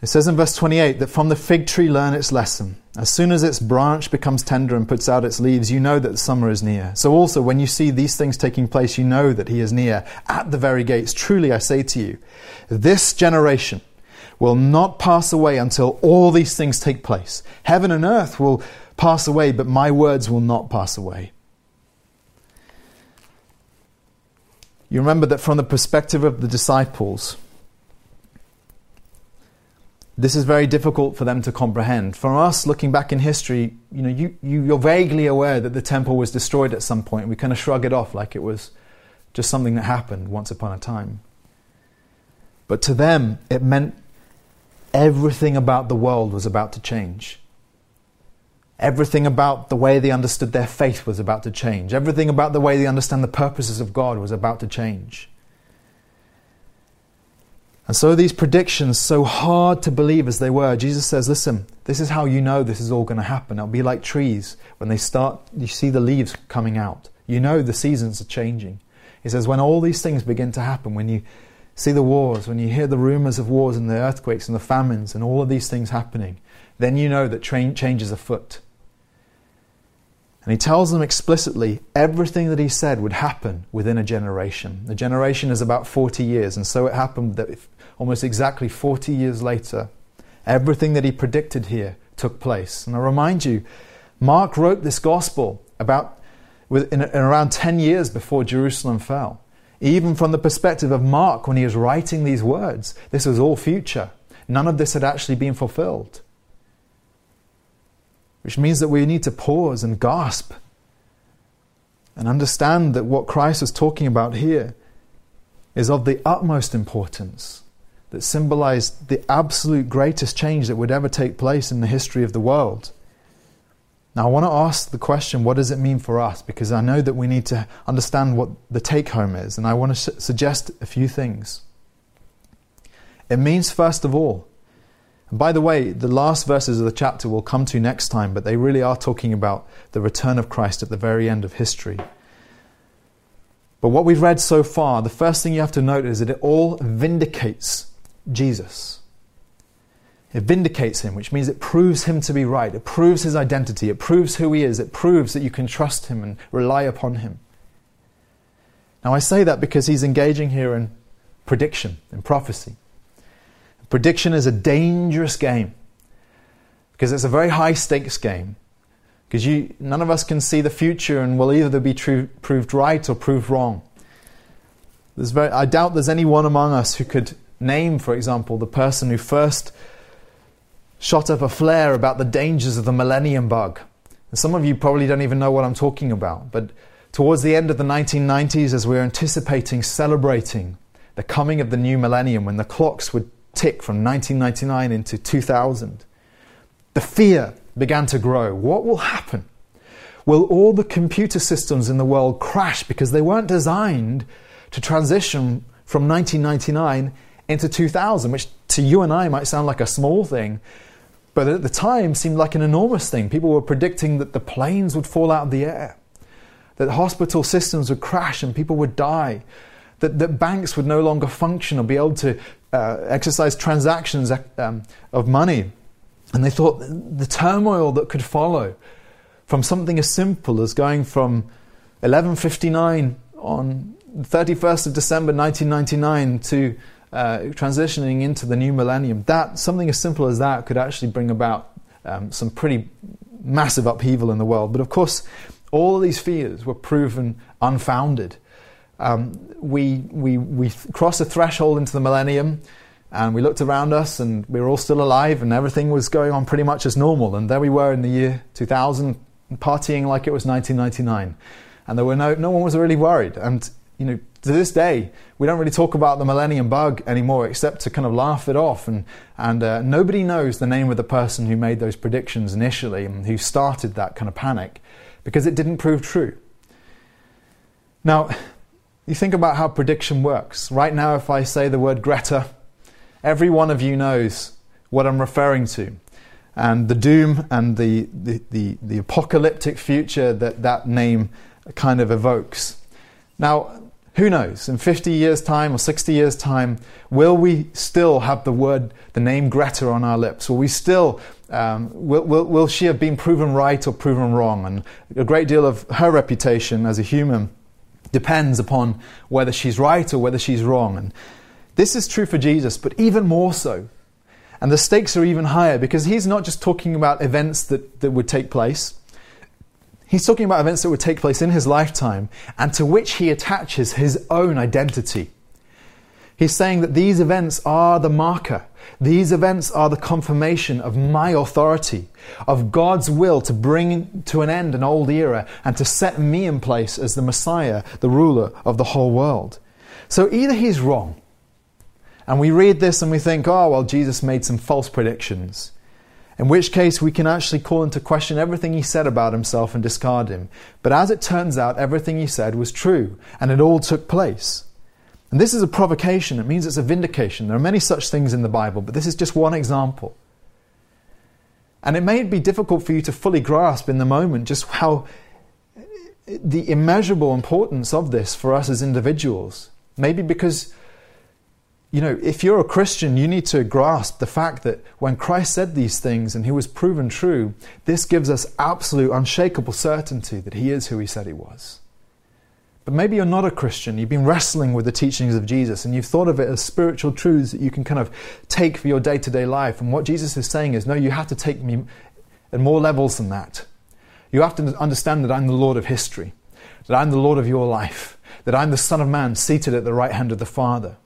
It says in verse 28 that from the fig tree learn its lesson. As soon as its branch becomes tender and puts out its leaves, you know that summer is near. So also, when you see these things taking place, you know that he is near at the very gates. Truly, I say to you, this generation will not pass away until all these things take place. Heaven and earth will pass away, but my words will not pass away. You remember that from the perspective of the disciples, this is very difficult for them to comprehend. For us, looking back in history, you know, you, you, are vaguely aware that the temple was destroyed at some point. We kind of shrug it off like it was just something that happened once upon a time. But to them, it meant everything about the world was about to change. Everything about the way they understood their faith was about to change. Everything about the way they understand the purposes of God was about to change. And so, these predictions, so hard to believe as they were, Jesus says, Listen, this is how you know this is all going to happen. It'll be like trees. When they start, you see the leaves coming out. You know the seasons are changing. He says, When all these things begin to happen, when you see the wars, when you hear the rumors of wars and the earthquakes and the famines and all of these things happening, then you know that change is afoot. And he tells them explicitly everything that he said would happen within a generation. A generation is about 40 years, and so it happened that almost exactly 40 years later, everything that he predicted here took place. And I remind you, Mark wrote this gospel about in, around 10 years before Jerusalem fell. Even from the perspective of Mark, when he was writing these words, this was all future. None of this had actually been fulfilled. Which means that we need to pause and gasp and understand that what Christ was talking about here is of the utmost importance that symbolized the absolute greatest change that would ever take place in the history of the world. Now, I want to ask the question what does it mean for us? Because I know that we need to understand what the take home is, and I want to su- suggest a few things. It means, first of all, and by the way, the last verses of the chapter we'll come to next time, but they really are talking about the return of Christ at the very end of history. But what we've read so far, the first thing you have to note is that it all vindicates Jesus. It vindicates him, which means it proves him to be right. It proves his identity. It proves who he is. It proves that you can trust him and rely upon him. Now, I say that because he's engaging here in prediction, in prophecy. Prediction is a dangerous game because it's a very high stakes game. Because you, none of us can see the future and will either be true, proved right or proved wrong. Very, I doubt there's anyone among us who could Name, for example, the person who first shot up a flare about the dangers of the millennium bug. And some of you probably don't even know what I'm talking about, but towards the end of the 1990s, as we we're anticipating, celebrating the coming of the new millennium when the clocks would tick from 1999 into 2000, the fear began to grow. What will happen? Will all the computer systems in the world crash because they weren't designed to transition from 1999 into 2000, which to you and I might sound like a small thing, but at the time seemed like an enormous thing. People were predicting that the planes would fall out of the air, that hospital systems would crash and people would die, that, that banks would no longer function or be able to uh, exercise transactions um, of money. And they thought the turmoil that could follow from something as simple as going from 1159 on 31st of December 1999 to uh, transitioning into the new millennium, that something as simple as that could actually bring about um, some pretty massive upheaval in the world. But of course, all of these fears were proven unfounded. Um, we, we, we crossed a threshold into the millennium and we looked around us and we were all still alive and everything was going on pretty much as normal. And there we were in the year 2000, partying like it was 1999. And there were no, no one was really worried. And, you know, to this day, we don't really talk about the millennium bug anymore except to kind of laugh it off. And, and uh, nobody knows the name of the person who made those predictions initially and who started that kind of panic because it didn't prove true. Now, you think about how prediction works. Right now, if I say the word Greta, every one of you knows what I'm referring to and the doom and the, the, the, the apocalyptic future that that name kind of evokes. Now, who knows? In 50 years' time or 60 years' time, will we still have the word, the name Greta on our lips? Will we still, um, will, will, will she have been proven right or proven wrong? And a great deal of her reputation as a human depends upon whether she's right or whether she's wrong. And this is true for Jesus, but even more so. And the stakes are even higher because he's not just talking about events that, that would take place. He's talking about events that would take place in his lifetime and to which he attaches his own identity. He's saying that these events are the marker. These events are the confirmation of my authority, of God's will to bring to an end an old era and to set me in place as the Messiah, the ruler of the whole world. So either he's wrong, and we read this and we think, oh, well, Jesus made some false predictions in which case we can actually call into question everything he said about himself and discard him. But as it turns out, everything he said was true, and it all took place. And this is a provocation, it means it's a vindication. There are many such things in the Bible, but this is just one example. And it may be difficult for you to fully grasp in the moment just how the immeasurable importance of this for us as individuals. Maybe because you know, if you're a Christian, you need to grasp the fact that when Christ said these things and he was proven true, this gives us absolute, unshakable certainty that he is who he said he was. But maybe you're not a Christian. You've been wrestling with the teachings of Jesus and you've thought of it as spiritual truths that you can kind of take for your day to day life. And what Jesus is saying is, no, you have to take me at more levels than that. You have to understand that I'm the Lord of history, that I'm the Lord of your life, that I'm the Son of Man seated at the right hand of the Father.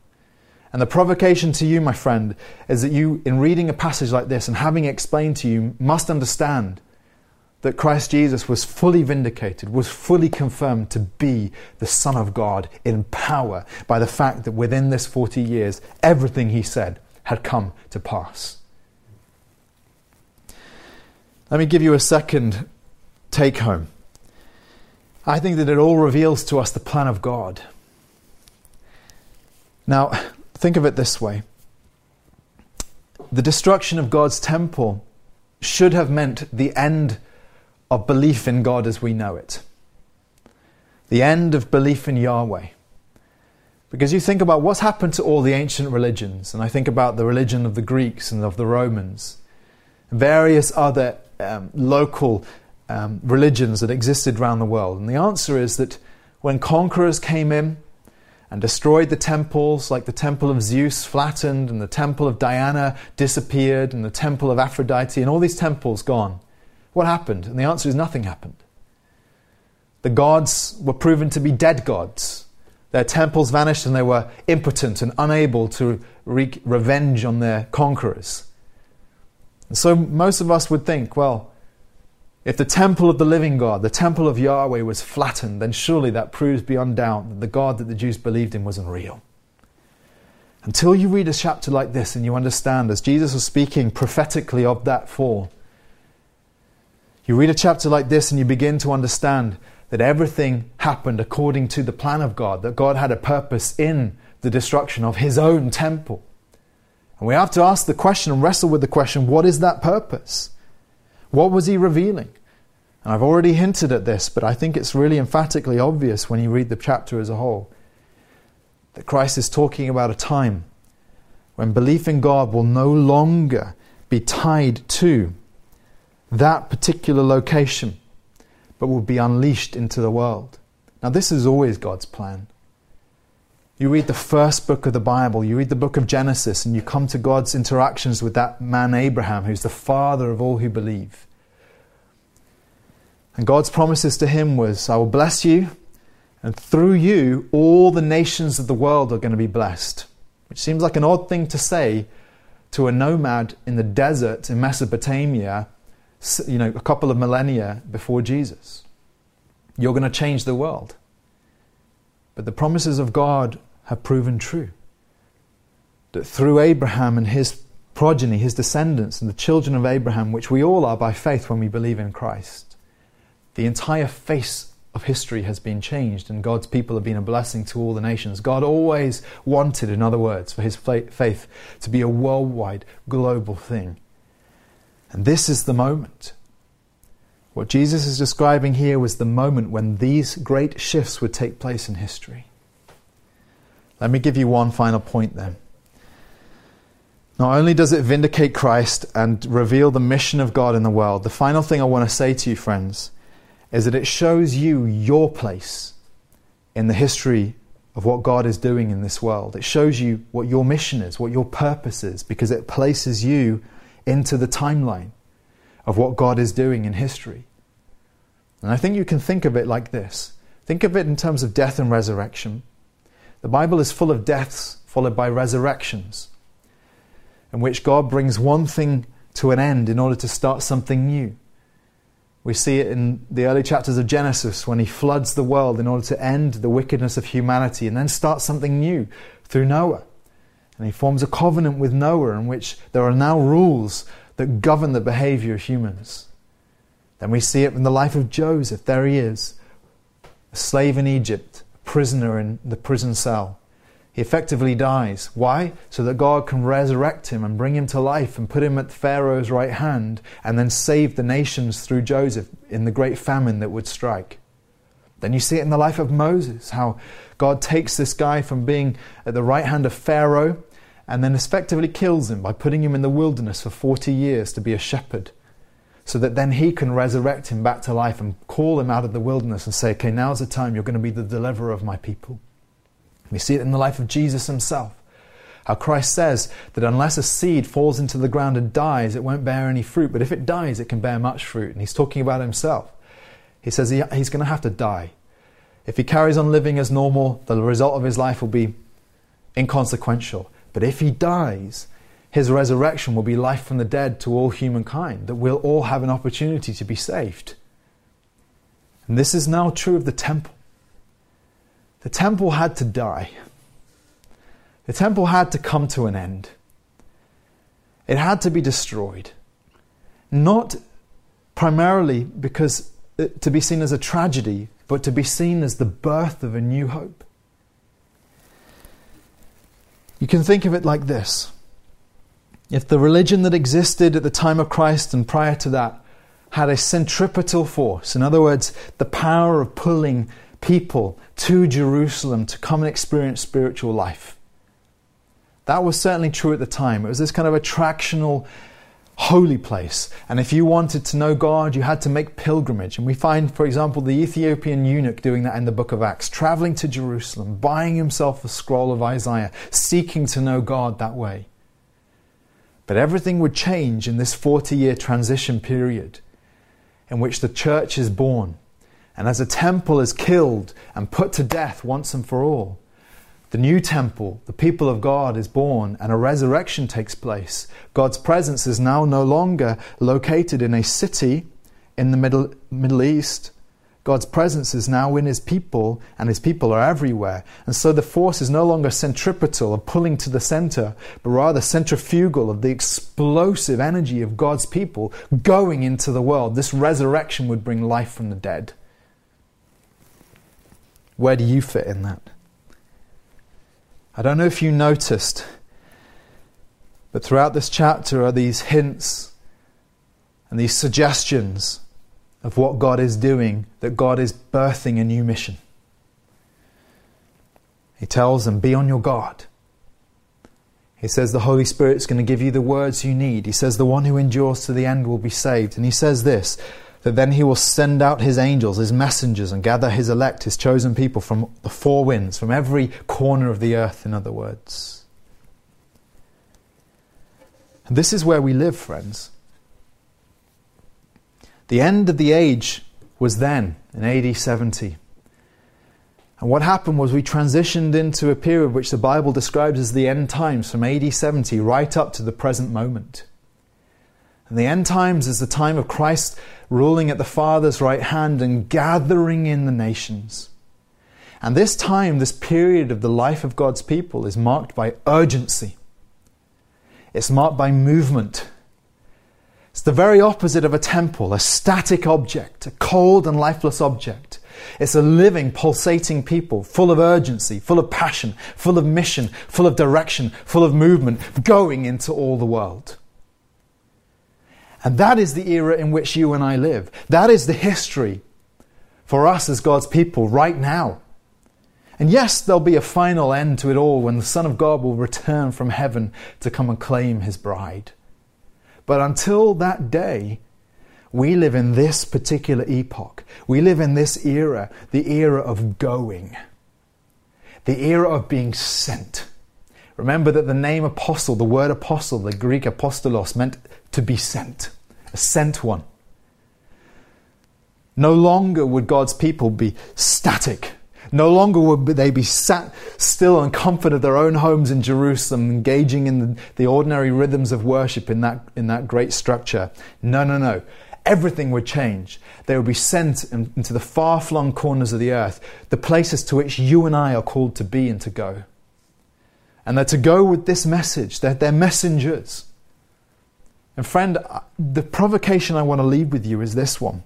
And the provocation to you, my friend, is that you, in reading a passage like this and having it explained to you, must understand that Christ Jesus was fully vindicated, was fully confirmed to be the Son of God in power by the fact that within this 40 years, everything he said had come to pass. Let me give you a second take home. I think that it all reveals to us the plan of God. Now, Think of it this way the destruction of God's temple should have meant the end of belief in God as we know it, the end of belief in Yahweh. Because you think about what's happened to all the ancient religions, and I think about the religion of the Greeks and of the Romans, various other um, local um, religions that existed around the world. And the answer is that when conquerors came in, and destroyed the temples, like the temple of Zeus flattened, and the temple of Diana disappeared, and the temple of Aphrodite, and all these temples gone. What happened? And the answer is nothing happened. The gods were proven to be dead gods. Their temples vanished, and they were impotent and unable to wreak revenge on their conquerors. And so most of us would think, well, if the temple of the living God, the temple of Yahweh, was flattened, then surely that proves beyond doubt that the God that the Jews believed in wasn't real. Until you read a chapter like this and you understand, as Jesus was speaking prophetically of that fall, you read a chapter like this and you begin to understand that everything happened according to the plan of God, that God had a purpose in the destruction of his own temple. And we have to ask the question and wrestle with the question what is that purpose? What was he revealing? And I've already hinted at this, but I think it's really emphatically obvious when you read the chapter as a whole that Christ is talking about a time when belief in God will no longer be tied to that particular location, but will be unleashed into the world. Now, this is always God's plan. You read the first book of the Bible, you read the book of Genesis, and you come to God's interactions with that man Abraham, who's the father of all who believe. And God's promises to him was, I will bless you, and through you, all the nations of the world are going to be blessed. Which seems like an odd thing to say to a nomad in the desert in Mesopotamia, you know, a couple of millennia before Jesus. You're going to change the world. But the promises of God have proven true. That through Abraham and his progeny, his descendants, and the children of Abraham, which we all are by faith when we believe in Christ, the entire face of history has been changed, and God's people have been a blessing to all the nations. God always wanted, in other words, for his faith to be a worldwide, global thing. And this is the moment. What Jesus is describing here was the moment when these great shifts would take place in history. Let me give you one final point then. Not only does it vindicate Christ and reveal the mission of God in the world, the final thing I want to say to you, friends, is that it shows you your place in the history of what God is doing in this world. It shows you what your mission is, what your purpose is, because it places you into the timeline of what God is doing in history. And I think you can think of it like this think of it in terms of death and resurrection. The Bible is full of deaths followed by resurrections, in which God brings one thing to an end in order to start something new. We see it in the early chapters of Genesis when he floods the world in order to end the wickedness of humanity and then start something new through Noah. And he forms a covenant with Noah in which there are now rules that govern the behavior of humans. Then we see it in the life of Joseph. There he is, a slave in Egypt, a prisoner in the prison cell. He effectively dies. Why? So that God can resurrect him and bring him to life and put him at Pharaoh's right hand and then save the nations through Joseph in the great famine that would strike. Then you see it in the life of Moses, how God takes this guy from being at the right hand of Pharaoh and then effectively kills him by putting him in the wilderness for 40 years to be a shepherd so that then he can resurrect him back to life and call him out of the wilderness and say, okay, now's the time you're going to be the deliverer of my people. We see it in the life of Jesus himself. How Christ says that unless a seed falls into the ground and dies, it won't bear any fruit. But if it dies, it can bear much fruit. And he's talking about himself. He says he, he's going to have to die. If he carries on living as normal, the result of his life will be inconsequential. But if he dies, his resurrection will be life from the dead to all humankind, that we'll all have an opportunity to be saved. And this is now true of the temple. The temple had to die. The temple had to come to an end. It had to be destroyed. Not primarily because it, to be seen as a tragedy, but to be seen as the birth of a new hope. You can think of it like this if the religion that existed at the time of Christ and prior to that had a centripetal force, in other words, the power of pulling people to Jerusalem to come and experience spiritual life. That was certainly true at the time. It was this kind of attractional, holy place. And if you wanted to know God, you had to make pilgrimage. And we find, for example, the Ethiopian eunuch doing that in the book of Acts, traveling to Jerusalem, buying himself a scroll of Isaiah, seeking to know God that way. But everything would change in this 40 year transition period in which the church is born. And as a temple is killed and put to death once and for all, the new temple, the people of God, is born and a resurrection takes place. God's presence is now no longer located in a city in the Middle, Middle East. God's presence is now in his people, and his people are everywhere. And so the force is no longer centripetal of pulling to the center, but rather centrifugal of the explosive energy of God's people going into the world. This resurrection would bring life from the dead. Where do you fit in that? I don't know if you noticed, but throughout this chapter are these hints and these suggestions of what God is doing, that God is birthing a new mission. He tells them, Be on your guard. He says the Holy Spirit's going to give you the words you need. He says the one who endures to the end will be saved. And he says this that then he will send out his angels, his messengers, and gather his elect, his chosen people from the four winds, from every corner of the earth, in other words. And this is where we live, friends. The end of the age was then, in AD 70. And what happened was we transitioned into a period which the Bible describes as the end times from AD 70 right up to the present moment. And the end times is the time of Christ ruling at the Father's right hand and gathering in the nations. And this time, this period of the life of God's people is marked by urgency. It's marked by movement. It's the very opposite of a temple, a static object, a cold and lifeless object. It's a living, pulsating people, full of urgency, full of passion, full of mission, full of direction, full of movement, going into all the world. And that is the era in which you and I live. That is the history for us as God's people right now. And yes, there'll be a final end to it all when the Son of God will return from heaven to come and claim his bride. But until that day, we live in this particular epoch. We live in this era, the era of going, the era of being sent. Remember that the name apostle, the word apostle, the Greek apostolos, meant to be sent, a sent one. No longer would God's people be static, no longer would they be sat still and comfort of their own homes in Jerusalem, engaging in the, ordinary rhythms of worship in that, in that great structure. No, no, no. Everything would change. They would be sent in, into the far flung corners of the earth, the places to which you and I are called to be and to go. And they're to go with this message, they're, they're messengers. And, friend, the provocation I want to leave with you is this one.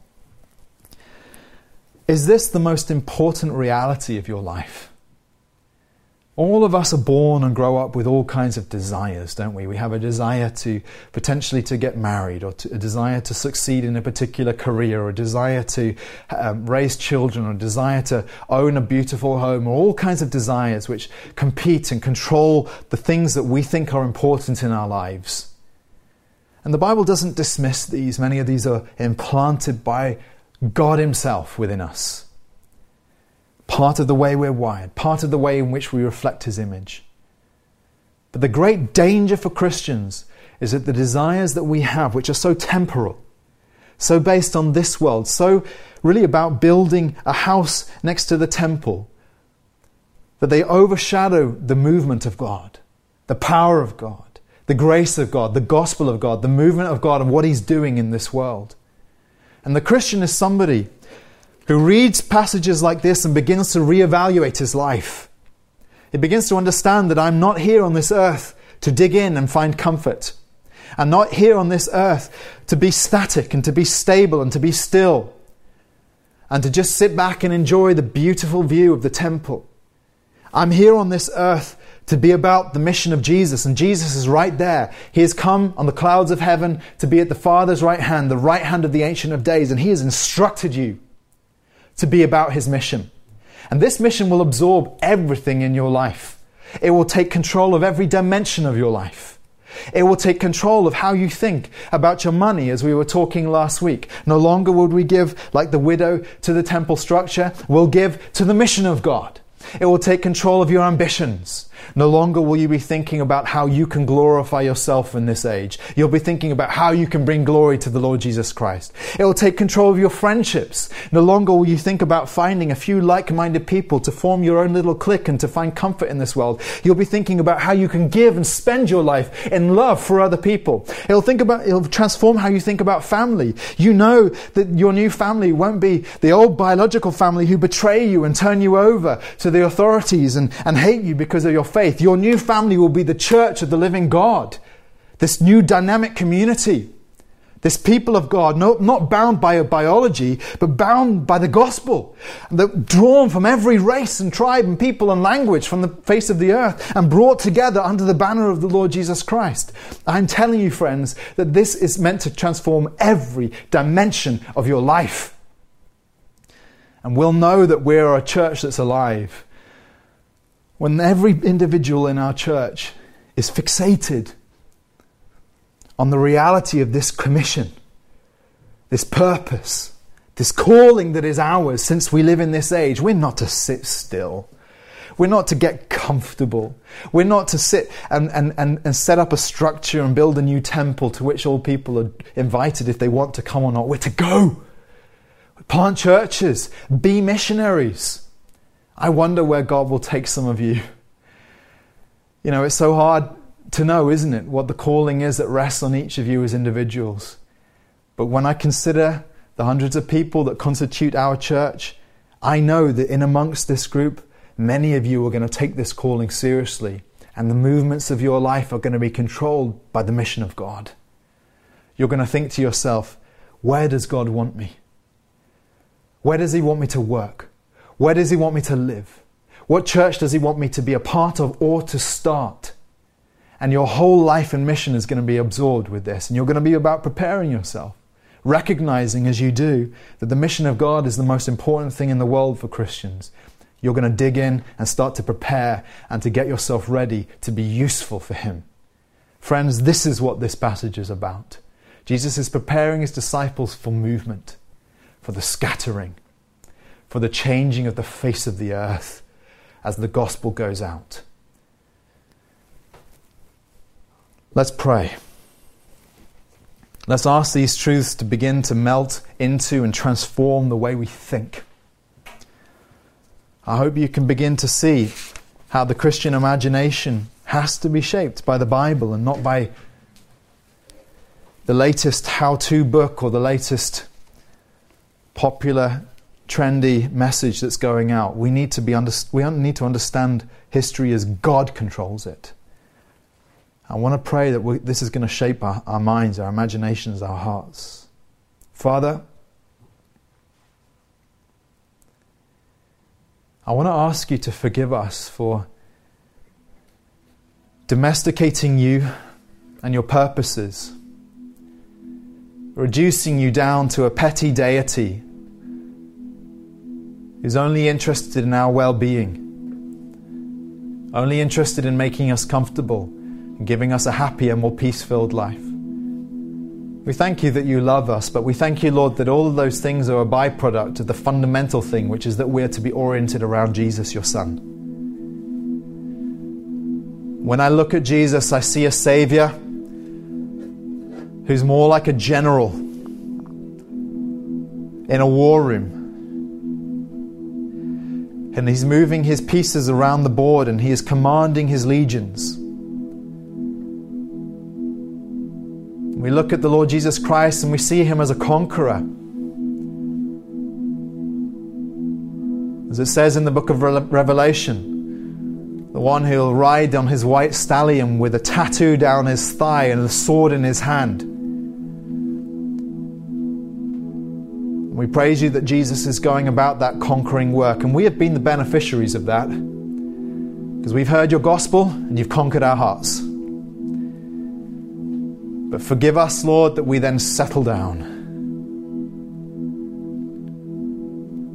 Is this the most important reality of your life? All of us are born and grow up with all kinds of desires, don't we? We have a desire to potentially to get married, or to, a desire to succeed in a particular career, or a desire to um, raise children, or a desire to own a beautiful home, or all kinds of desires which compete and control the things that we think are important in our lives. And the Bible doesn't dismiss these. Many of these are implanted by God Himself within us. Part of the way we're wired, part of the way in which we reflect His image. But the great danger for Christians is that the desires that we have, which are so temporal, so based on this world, so really about building a house next to the temple, that they overshadow the movement of God, the power of God, the grace of God, the gospel of God, the movement of God, and what He's doing in this world. And the Christian is somebody who reads passages like this and begins to reevaluate his life. He begins to understand that I'm not here on this earth to dig in and find comfort. I'm not here on this earth to be static and to be stable and to be still and to just sit back and enjoy the beautiful view of the temple. I'm here on this earth to be about the mission of Jesus. And Jesus is right there. He has come on the clouds of heaven to be at the Father's right hand, the right hand of the Ancient of Days. And He has instructed you to be about His mission. And this mission will absorb everything in your life. It will take control of every dimension of your life. It will take control of how you think about your money, as we were talking last week. No longer would we give, like the widow, to the temple structure. We'll give to the mission of God. It will take control of your ambitions. No longer will you be thinking about how you can glorify yourself in this age. You'll be thinking about how you can bring glory to the Lord Jesus Christ. It will take control of your friendships. No longer will you think about finding a few like-minded people to form your own little clique and to find comfort in this world. You'll be thinking about how you can give and spend your life in love for other people. It'll think about, it'll transform how you think about family. You know that your new family won't be the old biological family who betray you and turn you over to the authorities and, and hate you because of your faith. Your new family will be the church of the living God, this new dynamic community. This people of God, no, not bound by a biology, but bound by the gospel, that drawn from every race and tribe and people and language from the face of the earth and brought together under the banner of the Lord Jesus Christ. I'm telling you, friends, that this is meant to transform every dimension of your life. And we'll know that we're a church that's alive when every individual in our church is fixated on the reality of this commission, this purpose, this calling that is ours since we live in this age. We're not to sit still. We're not to get comfortable. We're not to sit and, and, and, and set up a structure and build a new temple to which all people are invited if they want to come or not. We're to go. Plant churches, be missionaries. I wonder where God will take some of you. You know, it's so hard to know, isn't it, what the calling is that rests on each of you as individuals. But when I consider the hundreds of people that constitute our church, I know that in amongst this group, many of you are going to take this calling seriously, and the movements of your life are going to be controlled by the mission of God. You're going to think to yourself, where does God want me? Where does He want me to work? Where does He want me to live? What church does He want me to be a part of or to start? And your whole life and mission is going to be absorbed with this. And you're going to be about preparing yourself, recognizing as you do that the mission of God is the most important thing in the world for Christians. You're going to dig in and start to prepare and to get yourself ready to be useful for Him. Friends, this is what this passage is about. Jesus is preparing his disciples for movement, for the scattering, for the changing of the face of the earth as the gospel goes out. Let's pray. Let's ask these truths to begin to melt into and transform the way we think. I hope you can begin to see how the Christian imagination has to be shaped by the Bible and not by the latest how to book or the latest popular, trendy message that's going out. We need to, be under, we need to understand history as God controls it. I want to pray that we, this is going to shape our, our minds, our imaginations, our hearts. Father, I want to ask you to forgive us for domesticating you and your purposes, reducing you down to a petty deity who's only interested in our well being, only interested in making us comfortable and giving us a happier, more peace filled life. We thank you that you love us, but we thank you, Lord, that all of those things are a byproduct of the fundamental thing, which is that we're to be oriented around Jesus, your Son. When I look at Jesus, I see a Savior who's more like a general in a war room. And he's moving his pieces around the board and he is commanding his legions. We look at the Lord Jesus Christ and we see him as a conqueror. As it says in the book of Revelation, the one who'll ride on his white stallion with a tattoo down his thigh and a sword in his hand. We praise you that Jesus is going about that conquering work, and we have been the beneficiaries of that because we've heard your gospel and you've conquered our hearts. But forgive us, Lord, that we then settle down.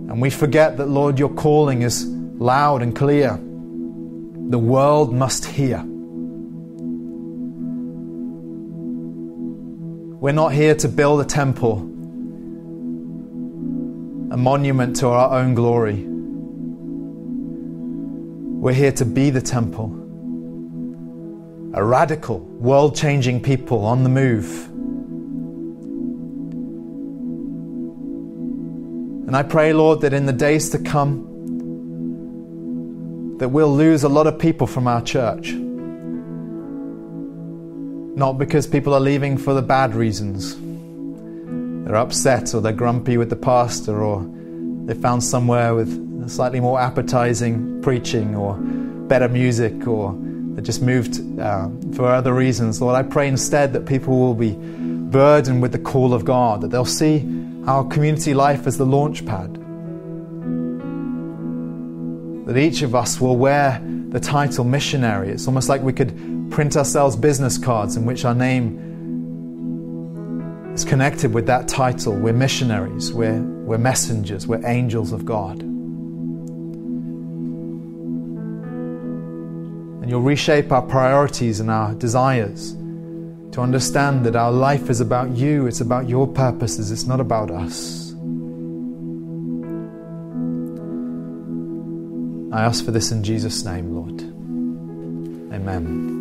And we forget that, Lord, your calling is loud and clear. The world must hear. We're not here to build a temple, a monument to our own glory. We're here to be the temple a radical, world changing people on the move. And I pray, Lord, that in the days to come, that we'll lose a lot of people from our church. Not because people are leaving for the bad reasons. They're upset or they're grumpy with the pastor or they found somewhere with slightly more appetizing preaching or better music or they just moved uh, for other reasons. Lord, I pray instead that people will be burdened with the call of God, that they'll see our community life as the launch pad. That each of us will wear the title missionary. It's almost like we could print ourselves business cards in which our name is connected with that title. We're missionaries, we're, we're messengers, we're angels of God. And you'll reshape our priorities and our desires to understand that our life is about you, it's about your purposes, it's not about us. I ask for this in Jesus' name, Lord. Amen.